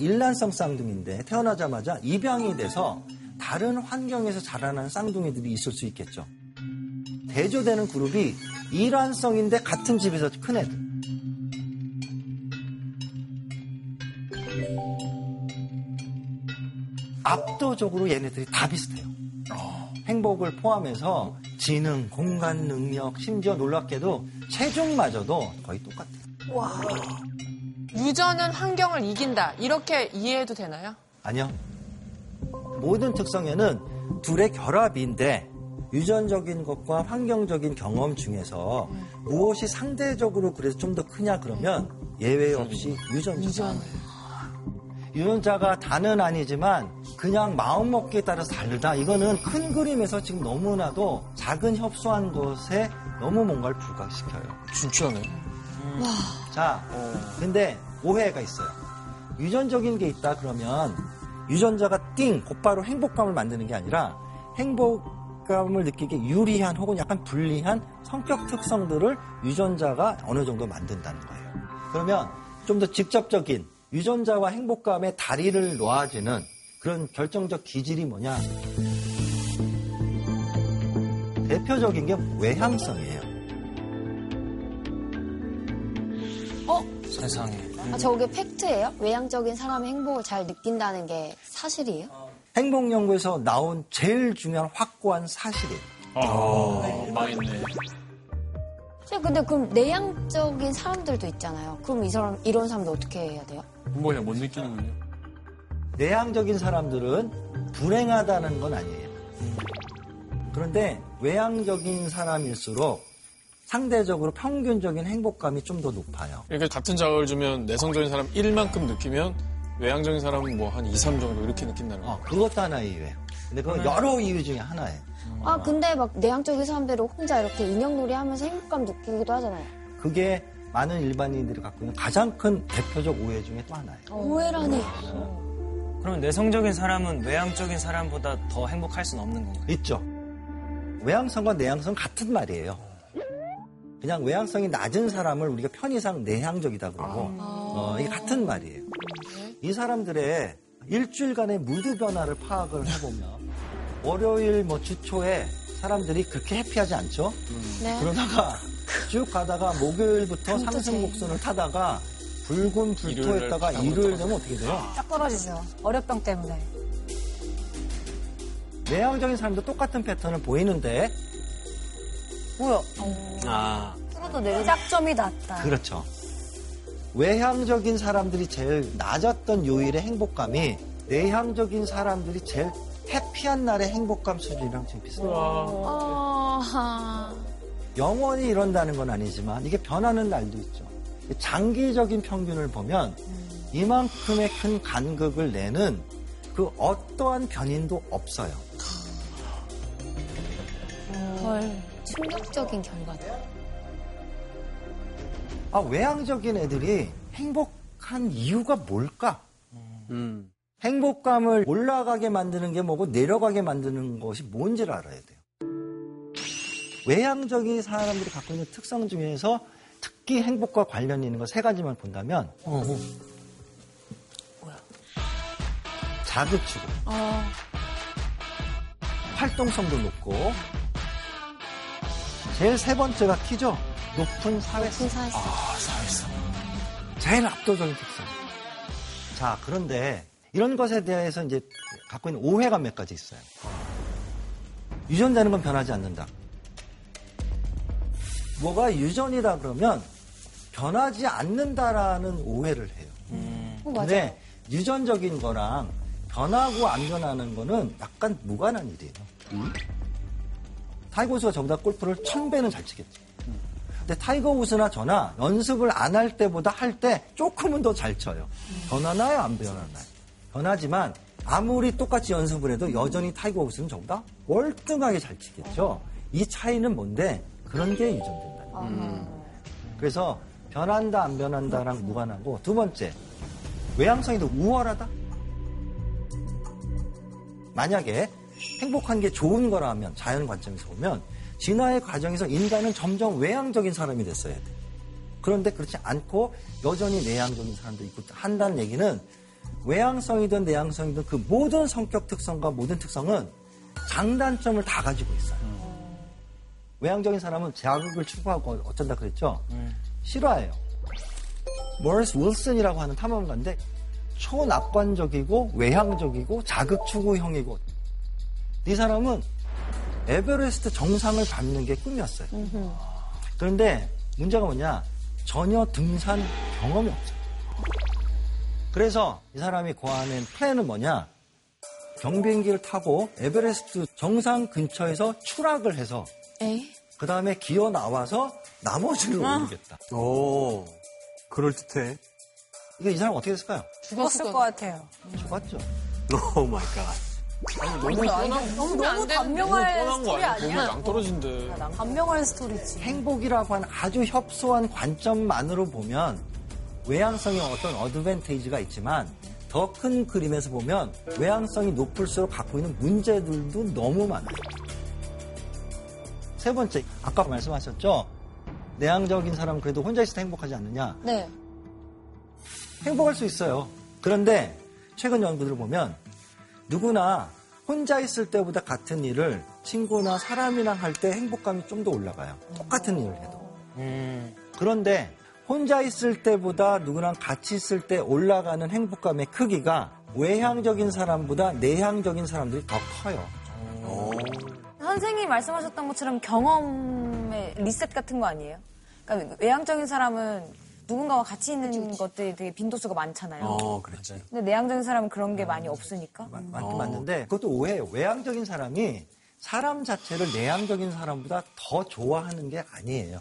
[SPEAKER 11] 일란성 쌍둥이인데 태어나자마자 입양이 돼서 다른 환경에서 자라나는 쌍둥이들이 있을 수 있겠죠. 대조되는 그룹이 일란성인데 같은 집에서 큰 애들. 압도적으로 얘네들이 다 비슷해요. 행복을 포함해서 지능, 공간 능력, 심지어 놀랍게도 체중마저도 거의 똑같아요.
[SPEAKER 2] 유전은 환경을 이긴다. 이렇게 이해해도 되나요?
[SPEAKER 11] 아니요. 모든 특성에는 둘의 결합인데 유전적인 것과 환경적인 경험 중에서 무엇이 상대적으로 그래서 좀 더 크냐 그러면 예외 없이 유전이죠. 유전 자가 다는 아니지만 그냥 마음먹기에 따라서 다르다. 이거는 큰 그림에서 지금 너무나도 작은 협소한 것에 너무 뭔가를 부각시켜요.
[SPEAKER 1] 진짜네.
[SPEAKER 11] 자, 근데 오해가 있어요. 유전적인 게 있다 그러면 유전자가 띵 곧바로 행복감을 만드는 게 아니라 행복감을 느끼게 유리한 혹은 약간 불리한 성격 특성들을 유전자가 어느 정도 만든다는 거예요. 그러면 좀 더 직접적인 유전자와 행복감의 다리를 놓아주는 그런 결정적 기질이 뭐냐? 대표적인 게 외향성이에요.
[SPEAKER 6] 어?
[SPEAKER 5] 세상에.
[SPEAKER 6] 아, 저게 팩트예요? 외향적인 사람의 행복을 잘 느낀다는 게 사실이에요?
[SPEAKER 11] 행복 연구에서 나온 제일 중요한 확고한 사실이에요.
[SPEAKER 1] 아, 망했네.
[SPEAKER 6] 저 근데 그럼 내향적인 사람들도 있잖아요. 그럼 이 사람 이런 사람들 어떻게 해야 돼요?
[SPEAKER 1] 뭐냐 못 느끼는군요.
[SPEAKER 11] 내향적인 사람들은 불행하다는 건 아니에요. 그런데 외향적인 사람일수록 상대적으로 평균적인 행복감이 좀 더 높아요.
[SPEAKER 1] 그러니까 같은 자극을 주면 내성적인 사람 1만큼 느끼면 외향적인 사람은 뭐 한 2, 3 정도 이렇게 느낀다는 거.
[SPEAKER 11] 어, 그것도 하나의 이유예요. 근데 그건 여러 이유 중에 하나예요.
[SPEAKER 6] 아 근데 막 내향적인 사람들은 혼자 이렇게 인형놀이 하면서 행복감 느끼기도 하잖아요.
[SPEAKER 11] 그게 많은 일반인들이 갖고 있는 가장 큰 대표적 오해 중에 또 하나예요.
[SPEAKER 6] 오해라니.
[SPEAKER 5] 그럼 내성적인 사람은 외향적인 사람보다 더 행복할 수는 없는 건가요?
[SPEAKER 11] 있죠. 외향성과 내향성 같은 말이에요. 그냥 외향성이 낮은 사람을 우리가 편의상 내향적이다 그러고 어, 이게 같은 말이에요. 이 사람들의 일주일간의 무드 변화를 파악을 해보면 월요일 뭐 주초에 사람들이 그렇게 해피하지 않죠?
[SPEAKER 6] 네.
[SPEAKER 11] 그러다가 쭉 가다가 목요일부터 상승 곡선을 타다가 붉은 불토했다가 일요일 되면 어떻게 돼요?
[SPEAKER 4] 딱 떨어지죠. 어렵병 때문에.
[SPEAKER 11] 내향적인 사람도 똑같은 패턴을 보이는데 뭐야?
[SPEAKER 3] 아,
[SPEAKER 4] 서로도 내리 짝점이 낮다.
[SPEAKER 11] 그렇죠. 외향적인 사람들이 제일 낮았던 요일의 행복감이 내향적인 사람들이 제일 해피한 날의 행복감 수준이랑 지금 비슷해요.
[SPEAKER 6] 아,
[SPEAKER 11] 영원히 이런다는 건 아니지만 이게 변하는 날도 있죠. 장기적인 평균을 보면 이만큼의 큰 간극을 내는 그 어떠한 변인도 없어요.
[SPEAKER 6] 헐. 충격적인 결과다.
[SPEAKER 11] 아, 외향적인 애들이 행복한 이유가 뭘까?
[SPEAKER 3] 음.
[SPEAKER 11] 행복감을 올라가게 만드는 게 뭐고 내려가게 만드는 것이 뭔지를 알아야 돼요. 외향적인 사람들이 갖고 있는 특성 중에서 특히 행복과 관련 있는 거세 가지만 본다면 자극추구.
[SPEAKER 6] 아,
[SPEAKER 11] 활동성도 높고. 제일 세 번째가 키죠. 높은 사회성.
[SPEAKER 6] 높은 사회성.
[SPEAKER 11] 아, 사회성. 제일 압도적인 특성. 자, 그런데 이런 것에 대해서 이제 갖고 있는 오해가 몇 가지 있어요. 유전자는 건 변하지 않는다. 뭐가 유전이다 그러면 변하지 않는다라는 오해를 해요.
[SPEAKER 6] 어, 맞아요.
[SPEAKER 11] 근데 유전적인 거랑 변하고 안 변하는 거는 약간 무관한 일이에요. 타이거 우즈가 저보다 골프를 천 배는 잘 치겠죠. 근데 타이거 우즈나 저나 연습을 안 할 때보다 할 때 조금은 더 잘 쳐요. 변하나요? 안 변하나요? 변하지만 아무리 똑같이 연습을 해도 여전히 타이거 우즈는 저보다 월등하게 잘 치겠죠. 이 차이는 뭔데? 그런 게 유전된다. 그래서 변한다 안 변한다랑 무관하고 두 번째 외향성이 더 우월하다. 만약에 행복한 게 좋은 거라면 자연 관점에서 보면 진화의 과정에서 인간은 점점 외향적인 사람이 됐어야 돼. 그런데 그렇지 않고 여전히 내향적인 사람도 있고 한다는 얘기는 외향성이든 내향성이든 그 모든 성격 특성과 모든 특성은 장단점을 다 가지고 있어요. 외향적인 사람은 자극을 추구하고 어쩐다 그랬죠? 싫어해요. 모리스 윌슨이라고 하는 탐험가인데 초낙관적이고 외향적이고 자극 추구형이고 이 사람은 에베레스트 정상을 밟는 게 꿈이었어요. 그런데 문제가 뭐냐? 전혀 등산 경험이 없어요. 그래서 이 사람이 고안한 플랜은 뭐냐? 경비행기를 타고 에베레스트 정상 근처에서 추락을 해서
[SPEAKER 6] 에이?
[SPEAKER 11] 그 다음에 기어 나와서 나머지를 오르겠다.
[SPEAKER 3] 오, 그럴 듯해.
[SPEAKER 11] 이게 이 사람 어떻게 됐을까요?
[SPEAKER 4] 죽었을 것 같아요.
[SPEAKER 11] 죽었죠.
[SPEAKER 3] oh my god.
[SPEAKER 1] 너무 뻔한,
[SPEAKER 4] 너무
[SPEAKER 2] 안
[SPEAKER 4] 너무. 감명할
[SPEAKER 1] 거
[SPEAKER 4] 스토리
[SPEAKER 1] 아니야?
[SPEAKER 4] 아니야?
[SPEAKER 1] 낭떠러진데.
[SPEAKER 4] 감명할 스토리지.
[SPEAKER 11] 행복이라고 하는 아주 협소한 관점만으로 보면 외향성의 어떤 advantage가 있지만 더 큰 그림에서 보면 외향성이 높을수록 갖고 있는 문제들도 너무 많아요. 세 번째, 아까 말씀하셨죠? 내향적인 사람은 그래도 혼자 있을 때 행복하지 않느냐?
[SPEAKER 6] 네.
[SPEAKER 11] 행복할 수 있어요. 그런데 최근 연구들을 보면 누구나 혼자 있을 때보다 같은 일을 친구나 사람이랑 할 때 행복감이 좀 더 올라가요. 똑같은 일을 해도. 그런데 혼자 있을 때보다 누구랑 같이 있을 때 올라가는 행복감의 크기가 외향적인 사람보다 내향적인 사람들이 더 커요.
[SPEAKER 4] 선생님이 말씀하셨던 것처럼 경험의 리셋 같은 거 아니에요? 그러니까 외향적인 사람은 누군가와 같이 있는 것들이 되게 빈도수가 많잖아요.
[SPEAKER 3] 어, 그렇지.
[SPEAKER 4] 근데 내향적인 사람은 그런 게 많이 없으니까.
[SPEAKER 11] 맞긴 맞는데 그것도 오해예요. 외향적인 사람이 사람 자체를 내향적인 사람보다 더 좋아하는 게 아니에요.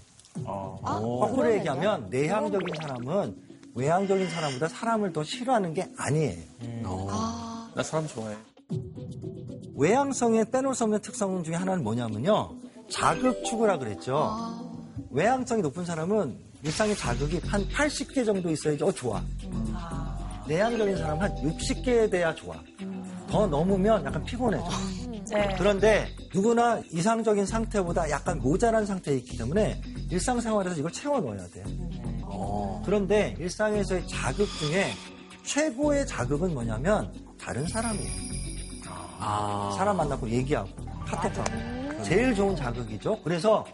[SPEAKER 11] 거꾸로 얘기하면 내향적인 사람은 외향적인 사람보다 사람을 더 싫어하는 게 아니에요.
[SPEAKER 1] 나 사람 좋아해.
[SPEAKER 11] 외향성의 빼놓을 수 없는 특성 중에 하나는 뭐냐면요. 자극 추구라 그랬죠. 외향성이 높은 사람은 일상의 자극이 한 80개 정도 있어야지 어 좋아. 내향적인 사람은 한 60개 돼야 좋아. 더 넘으면 약간 피곤해져.
[SPEAKER 4] 네.
[SPEAKER 11] 그런데 누구나 이상적인 상태보다 약간 모자란 상태에 있기 때문에 일상생활에서 이걸 채워 넣어야 돼요. 그런데 일상에서의 자극 중에 최고의 자극은 뭐냐면 다른 사람이에요.
[SPEAKER 3] 아.
[SPEAKER 11] 사람 만나고 얘기하고 카톡하고 제일 좋은 자극이죠. 그래서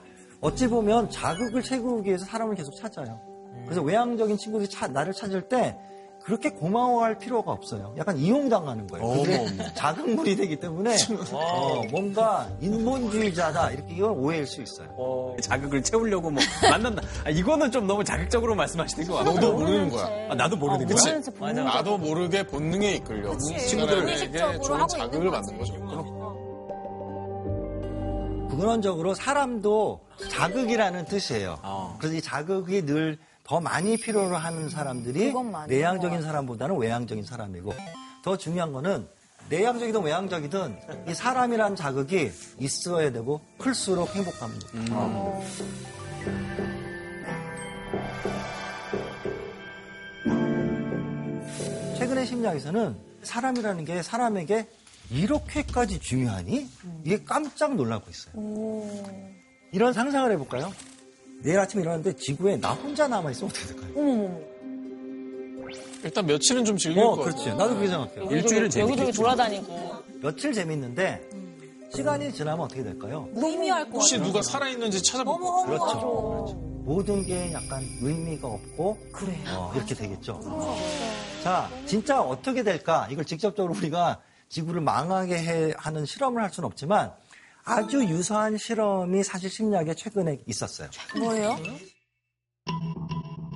[SPEAKER 11] 어찌 보면 자극을 채우기 위해서 사람을 계속 찾아요. 그래서 외향적인 친구들이 차- 나를 찾을 때 그렇게 고마워할 필요가 없어요. 약간 이용당하는 거예요. 자극물이 되기 때문에 어, 뭔가 인본주의자다 이렇게 이건 오해일 수 있어요.
[SPEAKER 3] 자극을 채우려고 뭐 만난다. 아, 이거는 좀 너무 자극적으로 말씀하시는 것 같아요.
[SPEAKER 1] 너도 모르는 거야.
[SPEAKER 3] 아, 나도 모르는 거야.
[SPEAKER 10] 모르는 척 보는
[SPEAKER 1] 나도 모르게 본능에 이끌려. 친구들에게 좋은 자극을 받는. 거죠.
[SPEAKER 11] 근원적으로 사람도 자극이라는 뜻이에요.
[SPEAKER 3] 어.
[SPEAKER 11] 그래서 이 자극이 늘 더 많이 필요로 하는 사람들이 내향적인
[SPEAKER 4] 것
[SPEAKER 11] 사람보다는 외향적인 사람이고 더 중요한 거는 내향적이든 외향적이든 이 사람이라는 자극이 있어야 되고 클수록 행복감을 느껴요. 최근의 심리학에서는 사람이라는 게 사람에게 이렇게까지 중요하니? 이게 깜짝 놀라고 있어요. 이런 상상을 해볼까요? 내일 아침에 일어났는데 지구에 나 혼자 남아있으면 어떻게 될까요?
[SPEAKER 1] 일단 며칠은 좀 즐길
[SPEAKER 11] 어,
[SPEAKER 1] 것
[SPEAKER 11] 그렇지.
[SPEAKER 1] 같아요.
[SPEAKER 11] 나도 그렇게 생각해요.
[SPEAKER 3] 일주일은
[SPEAKER 10] 여기저기
[SPEAKER 3] 재밌겠죠.
[SPEAKER 10] 돌아다니고.
[SPEAKER 11] 며칠 재밌는데 시간이 지나면 어떻게 될까요?
[SPEAKER 4] 의미할 것
[SPEAKER 1] 혹시
[SPEAKER 4] 같아요.
[SPEAKER 1] 누가 살아있는지 찾아볼 것 같아요.
[SPEAKER 11] 그렇죠. 그렇죠. 모든 게 약간 의미가 없고
[SPEAKER 4] 그래.
[SPEAKER 11] 어, 이렇게 되겠죠. 자, 진짜 어떻게 될까? 이걸 직접적으로 우리가 지구를 망하게 해, 하는 실험을 할 수는 없지만 아주 유사한 실험이 사실 심리학에 최근에 있었어요.
[SPEAKER 4] 뭐예요?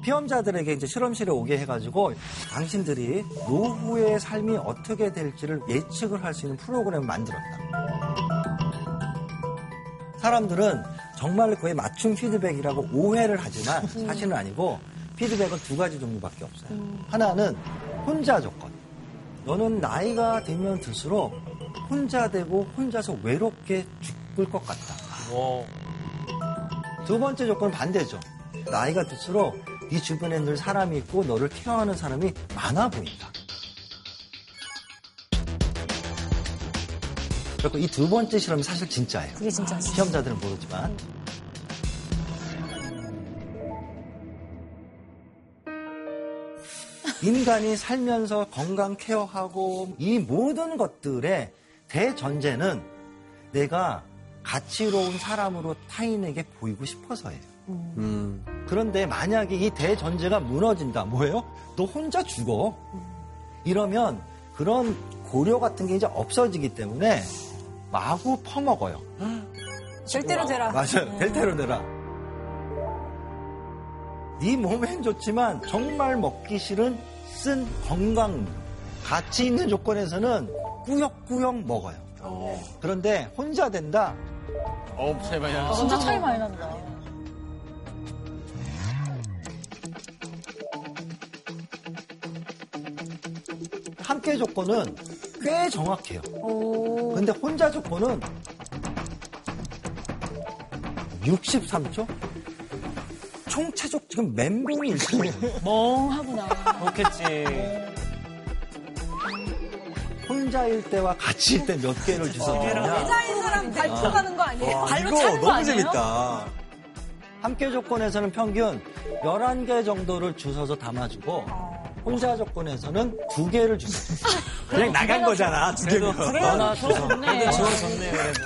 [SPEAKER 11] 피험자들에게 이제 실험실에 오게 해가지고 당신들이 노후의 삶이 어떻게 될지를 예측을 할 수 있는 프로그램을 만들었다. 사람들은 정말 그의 맞춤 피드백이라고 오해를 하지만 사실은 아니고 피드백은 두 가지 종류밖에 없어요. 하나는 혼자 조건. 너는 나이가 들면 들수록 혼자 되고 혼자서 외롭게 죽을 것 같다. 두 번째 조건은 반대죠. 나이가 들수록 네 주변에 늘 사람이 있고 너를 케어하는 사람이 많아 보인다. 그리고 이 두 번째 실험이 사실 진짜예요.
[SPEAKER 4] 그게 진짜
[SPEAKER 11] 시험자들은 모르지만. 인간이 살면서 건강 케어하고 이 모든 것들의 대전제는 내가 가치로운 사람으로 타인에게 보이고 싶어서예요.
[SPEAKER 3] 음.
[SPEAKER 11] 그런데 만약에 이 대전제가 무너진다. 뭐예요? 너 혼자 죽어. 이러면 그런 고려 같은 게 이제 없어지기 때문에 마구 퍼먹어요.
[SPEAKER 4] 될 대로 되라.
[SPEAKER 11] 맞아요. 될 대로 되라. 네 몸엔 좋지만 정말 먹기 싫은 쓴 건강물. 가치 있는 조건에서는 꾸역꾸역 먹어요. 그런데 혼자 된다?
[SPEAKER 1] 어, 차이 많이 나죠.
[SPEAKER 10] 진짜 차이 많이 난다.
[SPEAKER 11] 함께 조건은 꽤 정확해요. 근데 혼자 조건은 63초? 총체적 지금 멘붕이 일어나요.
[SPEAKER 10] 멍하구나.
[SPEAKER 5] 그렇겠지.
[SPEAKER 11] 혼자일 때와 같이일 때 몇 개를 주셨느냐.
[SPEAKER 4] 혼자인 사람 발표하는 거 아니에요?
[SPEAKER 3] 와,
[SPEAKER 4] 발로
[SPEAKER 3] 이거
[SPEAKER 4] 차는 거
[SPEAKER 3] 너무
[SPEAKER 4] 아니에요?
[SPEAKER 3] 재밌다.
[SPEAKER 11] 함께 조건에서는 평균 11개 정도를 주워서 담아주고 혼자 조건에서는 두 개를 주세요.
[SPEAKER 3] 그냥 나간 거잖아, 두 개면.
[SPEAKER 5] 너나
[SPEAKER 10] 좋네.
[SPEAKER 5] 좋네, 그래도.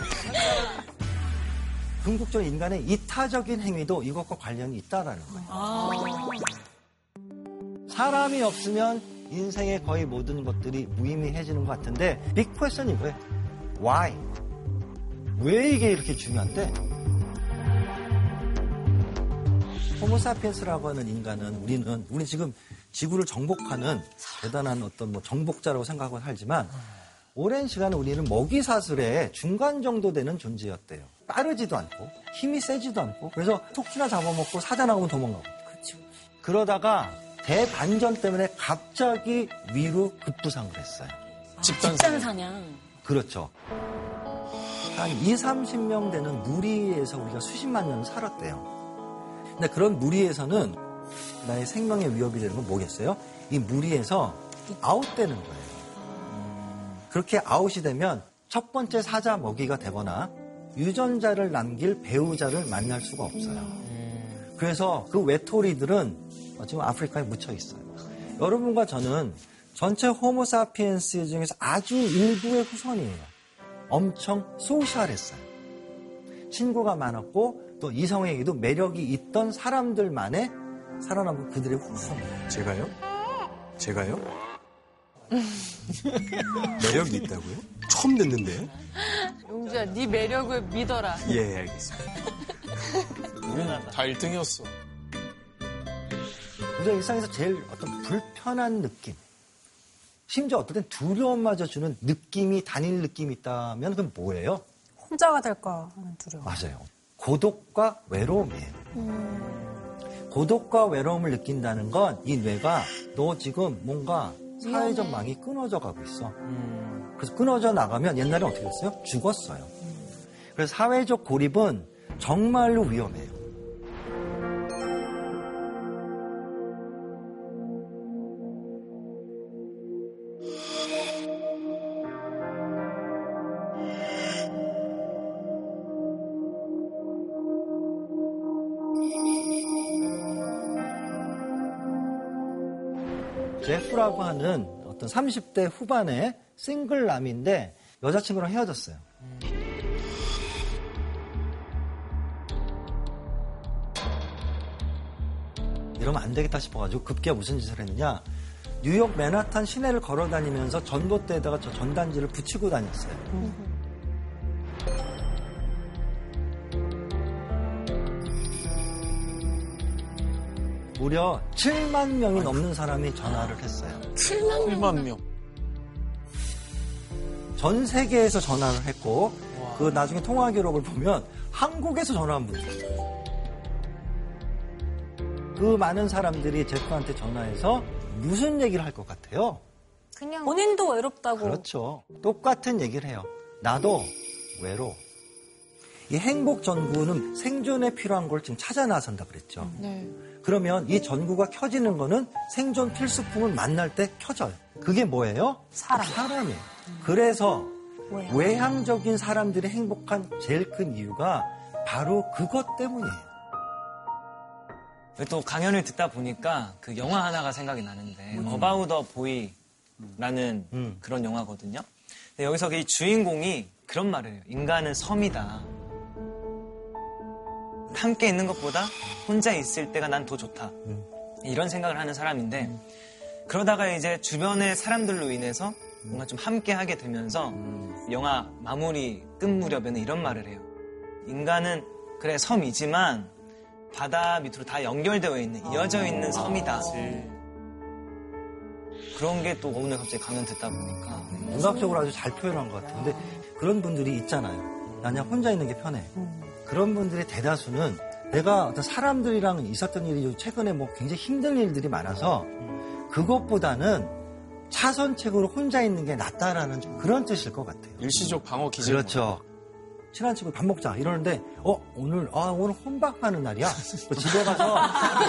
[SPEAKER 11] 궁극적으로 인간의 이타적인 행위도 이것과 관련이 있다라는 거예요. 사람이 없으면 인생의 거의 모든 것들이 무의미해지는 것 같은데 빅 퀘스천이 이거예요. Why? 왜 이게 이렇게 중요한데? 호모사피엔스라고 하는 인간은 우리는 우리 지금 지구를 정복하는 대단한 어떤 뭐 정복자라고 생각하고 살지만 오랜 시간 우리는 먹이 사슬의 중간 정도 되는 존재였대요. 빠르지도 않고 힘이 세지도 않고 그래서 톡수나 잡아먹고 사자 나오면 도망가고. 그러다가 대반전 때문에 갑자기 위로 급부상을 했어요.
[SPEAKER 1] 집단
[SPEAKER 10] 집단 사냥.
[SPEAKER 11] 그렇죠. 한 2, 30명 되는 무리에서 우리가 수십만 년을 살았대요. 근데 그런 무리에서는 나의 생명의 위협이 되는 건 뭐겠어요? 이 무리에서 아웃되는 거예요. 그렇게 아웃이 되면 첫 번째 사자 먹이가 되거나 유전자를 남길 배우자를 만날 수가 없어요. 그래서 그 외톨이들은 지금 아프리카에 묻혀 있어요. 여러분과 저는 전체 호모사피엔스 중에서 아주 일부의 후손이에요. 엄청 소셜했어요. 친구가 많았고 또 이성에게도 매력이 있던 사람들만의 살아남은 그들의 후손이에요.
[SPEAKER 3] 제가요? 제가요? 매력이 있다고요? 처음 듣는데?
[SPEAKER 2] 용주야, 네 매력을 믿어라.
[SPEAKER 3] 예, 알겠습니다.
[SPEAKER 1] 다 1등이었어.
[SPEAKER 11] 우리가 일상에서 제일 어떤 불편한 느낌, 심지어 어떨 땐 두려움마저 주는 느낌이 단일 느낌이 있다면 그건 뭐예요?
[SPEAKER 4] 혼자가 될까 하는 두려움.
[SPEAKER 11] 맞아요. 고독과 외로움이에요. 고독과 외로움을 느낀다는 건 이 뇌가 너 지금 뭔가 사회적 망이 끊어져 가고 있어. 그래서 끊어져 나가면 옛날에 어떻게 됐어요? 죽었어요. 그래서 사회적 고립은 정말로 위험해요. 제프라고 하는 어떤 30대 후반의 싱글남인데 여자친구랑 헤어졌어요. 이러면 안 되겠다 싶어가지고 급기야 무슨 짓을 했느냐. 뉴욕 맨하탄 시내를 걸어 다니면서 전봇대에다가 저 전단지를 붙이고 다녔어요. 무려 7만 명이 넘는 사람이 전화를 했어요.
[SPEAKER 1] 7만 명.
[SPEAKER 11] 전 세계에서 전화를 했고 그 나중에 통화 기록을 보면 한국에서 전화한 분들 있어요. 그 많은 사람들이 제프한테 전화해서 무슨 얘기를 할 것 같아요?
[SPEAKER 4] 그냥 본인도 외롭다고.
[SPEAKER 11] 그렇죠. 똑같은 얘기를 해요. 나도 외로. 이 행복 전구는 생존에 필요한 걸 지금 찾아 나선다 그랬죠.
[SPEAKER 2] 네.
[SPEAKER 11] 그러면 이 전구가 켜지는 거는 생존 필수품을 만날 때 켜져요. 그게 뭐예요?
[SPEAKER 4] 사람.
[SPEAKER 11] 사람이에요. 그래서
[SPEAKER 4] 외향.
[SPEAKER 11] 외향적인 사람들이 행복한 제일 큰 이유가 바로 그것 때문이에요.
[SPEAKER 5] 또 강연을 듣다 보니까 그 영화 하나가 생각이 나는데 About a Boy라는
[SPEAKER 11] 음.
[SPEAKER 5] 그런 영화거든요. 근데 여기서 이 주인공이 그런 말을 해요. 인간은 섬이다. 함께 있는 것보다 혼자 있을 때가 난 더 좋다. 이런 생각을 하는 사람인데 그러다가 이제 주변의 사람들로 인해서 뭔가 좀 함께 하게 되면서 영화 마무리 끝 무렵에는 이런 말을 해요. 인간은 그래 섬이지만 바다 밑으로 다 연결되어 있는 이어져 있는 섬이다. 그런 게 또 오늘 갑자기 강연 듣다 보니까
[SPEAKER 11] 문학적으로 아주 잘 표현한 것 같아요. 근데 그런 분들이 있잖아요. 나 그냥 혼자 있는 게 편해. 그런 분들의 대다수는 내가 어떤 사람들이랑 있었던 일이 최근에 뭐 굉장히 힘든 일들이 많아서 그것보다는 차선책으로 혼자 있는 게 낫다라는 좀 그런 뜻일 것 같아요.
[SPEAKER 1] 일시적 방어 기제.
[SPEAKER 11] 그렇죠. 친한 친구 밥 먹자 이러는데 어 오늘 아 오늘 혼밥하는 날이야. 뭐 집에 가서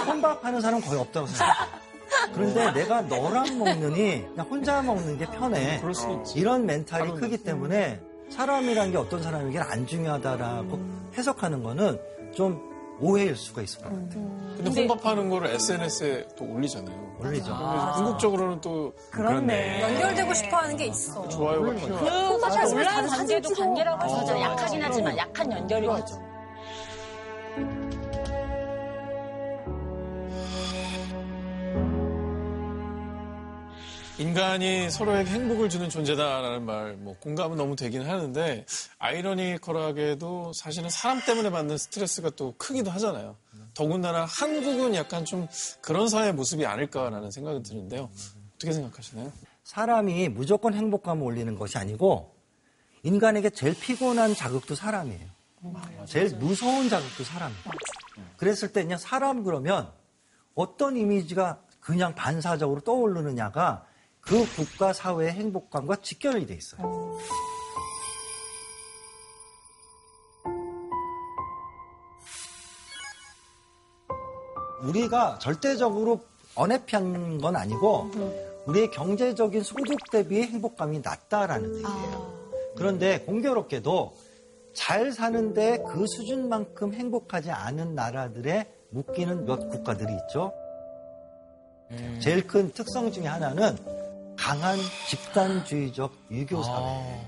[SPEAKER 11] 혼밥하는 사람 거의 없다고 생각해요. 그런데 내가 너랑 먹느니 그냥 혼자 먹는 게 편해.
[SPEAKER 1] 그럴 수 있지.
[SPEAKER 11] 이런 멘탈이 크기 때문에 사람이란 게 어떤 사람에게는 안 중요하다라고 해석하는 거는 좀 오해일 수가 있을 것 같아요.
[SPEAKER 1] 근데 혼밥하는 거를 SNS에 또 올리잖아요.
[SPEAKER 11] 올리죠.
[SPEAKER 1] 그러면 궁극적으로는 또
[SPEAKER 4] 그렇네. 연결되고 싶어 하는 게 있어.
[SPEAKER 1] 좋아요가 필요하죠.
[SPEAKER 10] 그. 온라인
[SPEAKER 4] 사진
[SPEAKER 10] 관계도. 관계라고
[SPEAKER 4] 맞아.
[SPEAKER 10] 있잖아요. 약하긴 하지만 약한 연결이겠죠.
[SPEAKER 1] 인간이 서로에게 행복을 주는 존재다라는 말, 뭐 공감은 너무 되긴 하는데 아이러니컬하게도 사실은 사람 때문에 받는 스트레스가 또 크기도 하잖아요. 더군다나 한국은 약간 좀 그런 사회의 모습이 아닐까라는 생각이 드는데요. 어떻게 생각하시나요?
[SPEAKER 11] 사람이 무조건 행복감을 올리는 것이 아니고 인간에게 제일 피곤한 자극도 사람이에요. 제일 무서운 자극도 사람이에요. 그랬을 때 그냥 사람 그러면 어떤 이미지가 그냥 반사적으로 떠오르느냐가 그 국가 사회의 행복감과 직결이 돼 있어요. 우리가 절대적으로 언해피한 건 아니고 우리의 경제적인 소득 대비 행복감이 낮다라는 얘기예요. 그런데 공교롭게도 잘 사는데 그 수준만큼 행복하지 않은 나라들에 묶이는 몇 국가들이 있죠. 제일 큰 특성 중에 하나는 강한 집단주의적 유교 사회예요.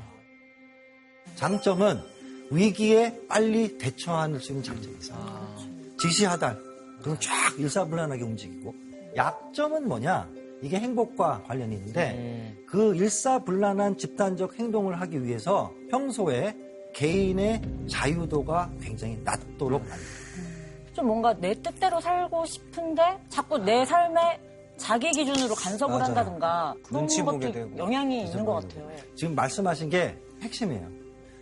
[SPEAKER 11] 장점은 위기에 빨리 대처할 수 있는 장점이 있어요. 지시하달, 그럼 쫙 일사불란하게 움직이고 약점은 뭐냐? 이게 행복과 관련이 있는데 그 일사불란한 집단적 행동을 하기 위해서 평소에 개인의 자유도가 굉장히 낮도록 만듭니다.
[SPEAKER 10] 좀 뭔가 내 뜻대로 살고 싶은데 자꾸 내 삶에 자기 기준으로 간섭을
[SPEAKER 11] 맞아요.
[SPEAKER 10] 한다든가 그런
[SPEAKER 5] 눈치 보게
[SPEAKER 10] 것도
[SPEAKER 5] 되고.
[SPEAKER 10] 영향이 있는 것 같아요.
[SPEAKER 11] 지금 말씀하신 게 핵심이에요.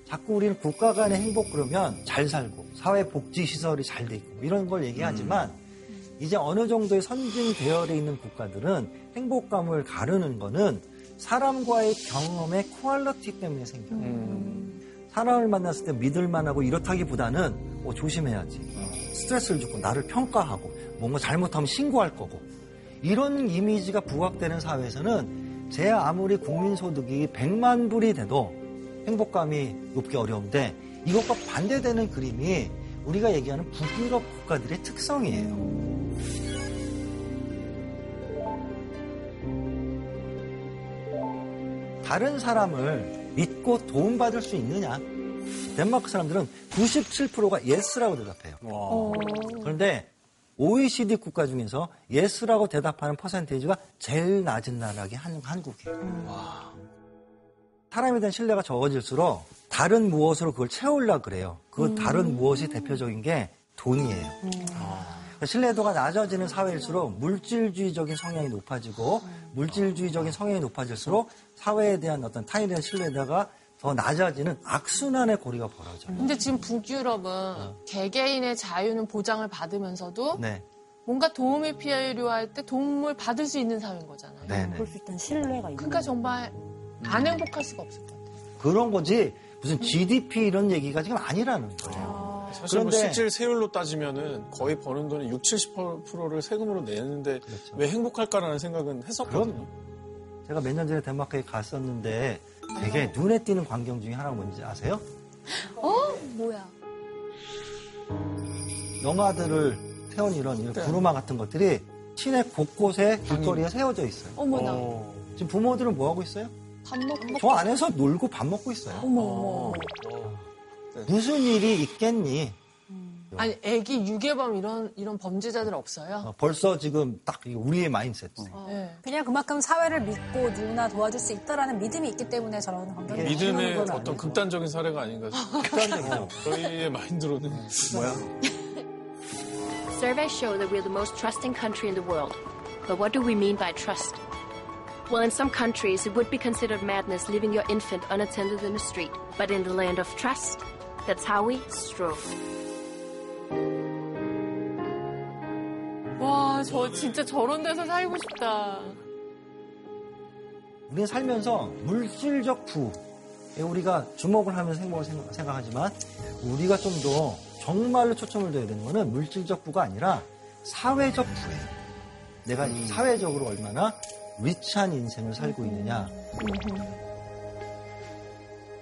[SPEAKER 11] 자꾸 우리는 국가 간의 행복 그러면 잘 살고 사회 복지 시설이 잘 돼 있고 이런 걸 얘기하지만 이제 어느 정도의 선진 대열에 있는 국가들은 행복감을 가르는 거는 사람과의 경험의 quality 때문에 생겨요. 사람을 만났을 때 믿을만하고 이렇다기보다는 어, 조심해야지. 스트레스를 주고 나를 평가하고 뭔가 잘못하면 신고할 거고 이런 이미지가 부각되는 사회에서는 제 아무리 국민소득이 100만 불이 돼도 행복감이 높기 어려운데 이것과 반대되는 그림이 우리가 얘기하는 북유럽 국가들의 특성이에요. 다른 사람을 믿고 도움받을 수 있느냐? 덴마크 사람들은 97%가 yes라고 대답해요. 그런데 OECD 국가 중에서 yes라고 대답하는 percentage가 제일 낮은 나라가 한, 한국이에요. 사람에 대한 신뢰가 적어질수록 다른 무엇으로 그걸 채우려고 그래요. 그 다른 무엇이 대표적인 게 돈이에요. 그러니까 신뢰도가 낮아지는 사회일수록 물질주의적인 성향이 높아지고 물질주의적인 성향이 높아질수록 사회에 대한 어떤 타인에 대한 신뢰도가 더 낮아지는 악순환의 고리가 벌어져요.
[SPEAKER 2] 근데 지금 북유럽은 개개인의 자유는 보장을 받으면서도
[SPEAKER 11] 네.
[SPEAKER 2] 뭔가 도움이 필요할 때 도움을 받을 수 있는 사회인 거잖아요.
[SPEAKER 11] 네네.
[SPEAKER 10] 그럴 수 있다는 신뢰가 있는
[SPEAKER 2] 그러니까 정말 안 행복할 수가 없을 것 같아요.
[SPEAKER 11] 그런 거지 무슨 GDP 이런 얘기가 지금 아니라는 거예요.
[SPEAKER 1] 사실 뭐
[SPEAKER 11] 그런데-
[SPEAKER 1] 실질 세율로 따지면은 거의 버는 돈의 6, 70%를 세금으로 내는데 왜 행복할까라는 생각은 했었거든요.
[SPEAKER 11] 제가 몇 년 전에 덴마크에 갔었는데 되게 눈에 띄는 광경 중에 하나가 뭔지 아세요?
[SPEAKER 6] 어? 뭐야?
[SPEAKER 11] 영화들을 태운 이런, 이런 구루마 같은 것들이 시내 곳곳에 길거리에 세워져 있어요.
[SPEAKER 6] 어머나.
[SPEAKER 11] 지금 부모들은 뭐 하고 있어요?
[SPEAKER 6] 밥 먹고.
[SPEAKER 11] 저 안에서 놀고 밥 먹고 있어요.
[SPEAKER 6] 어머, 어머.
[SPEAKER 11] 무슨 일이 있겠니?
[SPEAKER 2] 아니, 애기 유괴범 이런, 이런 범죄자들 없어요?
[SPEAKER 11] 어, 벌써 지금 딱 이게 우리의 마인셋.
[SPEAKER 2] 네.
[SPEAKER 12] 그냥 그만큼 사회를 믿고 누구나 도와줄 수 있다라는 믿음이 있기 때문에 저런 환경이
[SPEAKER 1] 믿음의
[SPEAKER 12] 건
[SPEAKER 1] 어떤
[SPEAKER 12] 아니죠.
[SPEAKER 1] 극단적인 사례가 아닌가 싶어요. 저희의 마인드로는 뭐야?
[SPEAKER 13] Surveys show that we're the most trusting country in the world. But what do we mean by trust? Well, in some countries, it would be considered madness leaving your infant unattended in the street. But in the land of trust, that's how we stroke.
[SPEAKER 2] 저 진짜 저런 데서 살고 싶다.
[SPEAKER 11] 우리는 살면서 물질적 부에 우리가 주목을 하면서 행복을 생각- 생각하지만 우리가 좀 더 정말로 초점을 둬야 되는 거는 물질적 부가 아니라 사회적 부예요. 내가 이 사회적으로 얼마나 리치한 인생을 살고 있느냐.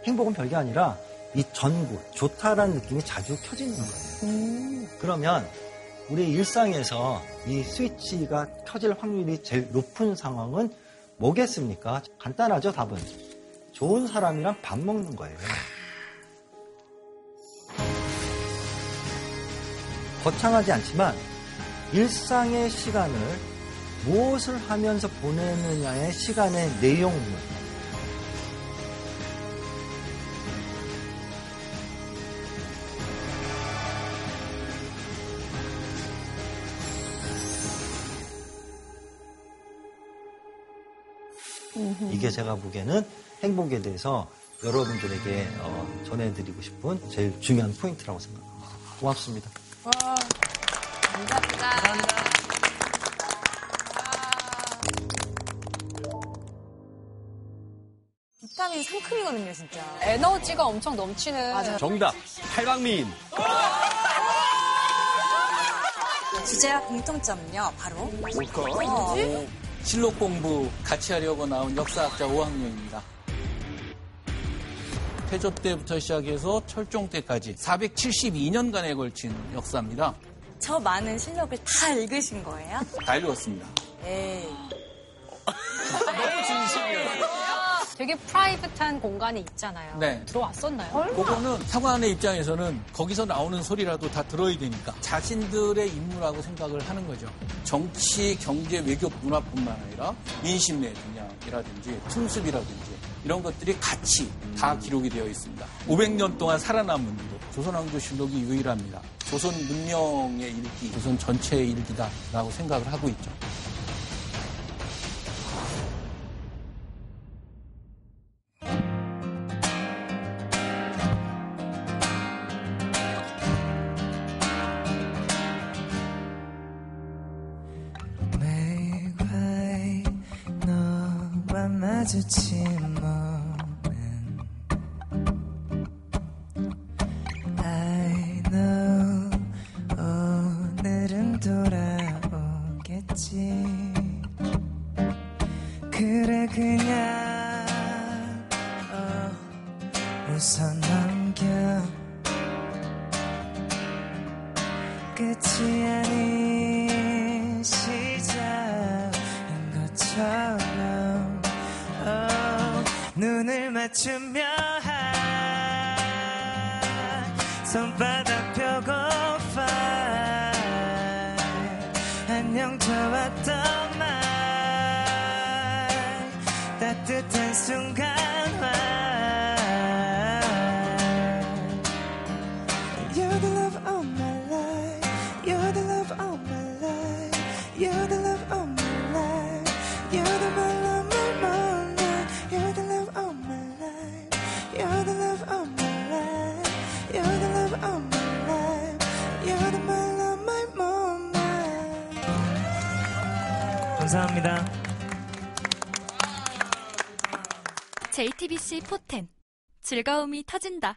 [SPEAKER 11] 행복은 별게 아니라 이 전구, 좋다라는 느낌이 자주 켜지는 거예요. 그러면 우리 일상에서 이 스위치가 켜질 확률이 제일 높은 상황은 뭐겠습니까? 간단하죠, 답은. 좋은 사람이랑 밥 먹는 거예요. 거창하지 않지만 일상의 시간을 무엇을 하면서 보내느냐의 시간의 내용물. 이게 제가 보기에는 행복에 대해서 여러분들에게 어, 전해드리고 싶은 제일 중요한 포인트라고 생각합니다. 고맙습니다.
[SPEAKER 2] 와, 감사합니다.
[SPEAKER 12] 비타민 상큼이거든요, 진짜. 에너지가 엄청 넘치는. 맞아요.
[SPEAKER 3] 정답. 팔방미인.
[SPEAKER 12] 주제와 공통점은요, 바로.
[SPEAKER 14] 뭘까?
[SPEAKER 12] 어.
[SPEAKER 14] 실록 공부 같이 하려고 나온 역사학자 5학년입니다. 태조 때부터 시작해서 철종 때까지 472년간에 걸친 역사입니다.
[SPEAKER 12] 저 많은 실력을 다 읽으신 거예요?
[SPEAKER 14] 다 읽었습니다.
[SPEAKER 12] 에이.
[SPEAKER 14] 너무 진심이에요.
[SPEAKER 12] 되게 프라이빗한 공간이 있잖아요.
[SPEAKER 14] 네.
[SPEAKER 12] 들어왔었나요?
[SPEAKER 14] 그거는 사관의 입장에서는 거기서 나오는 소리라도 다 들어야 되니까 자신들의 임무라고 생각을 하는 거죠. 정치, 경제, 외교, 문화뿐만 아니라 민심 내 분야이라든지 풍습이라든지 이런 것들이 같이 다 기록이 되어 있습니다. 500년 동안 살아남은 기록, 조선왕조 실록이 유일합니다. 조선 문명의 일기, 조선 전체의 일기다라고 생각을 하고 있죠.
[SPEAKER 15] 즐거움이 터진다.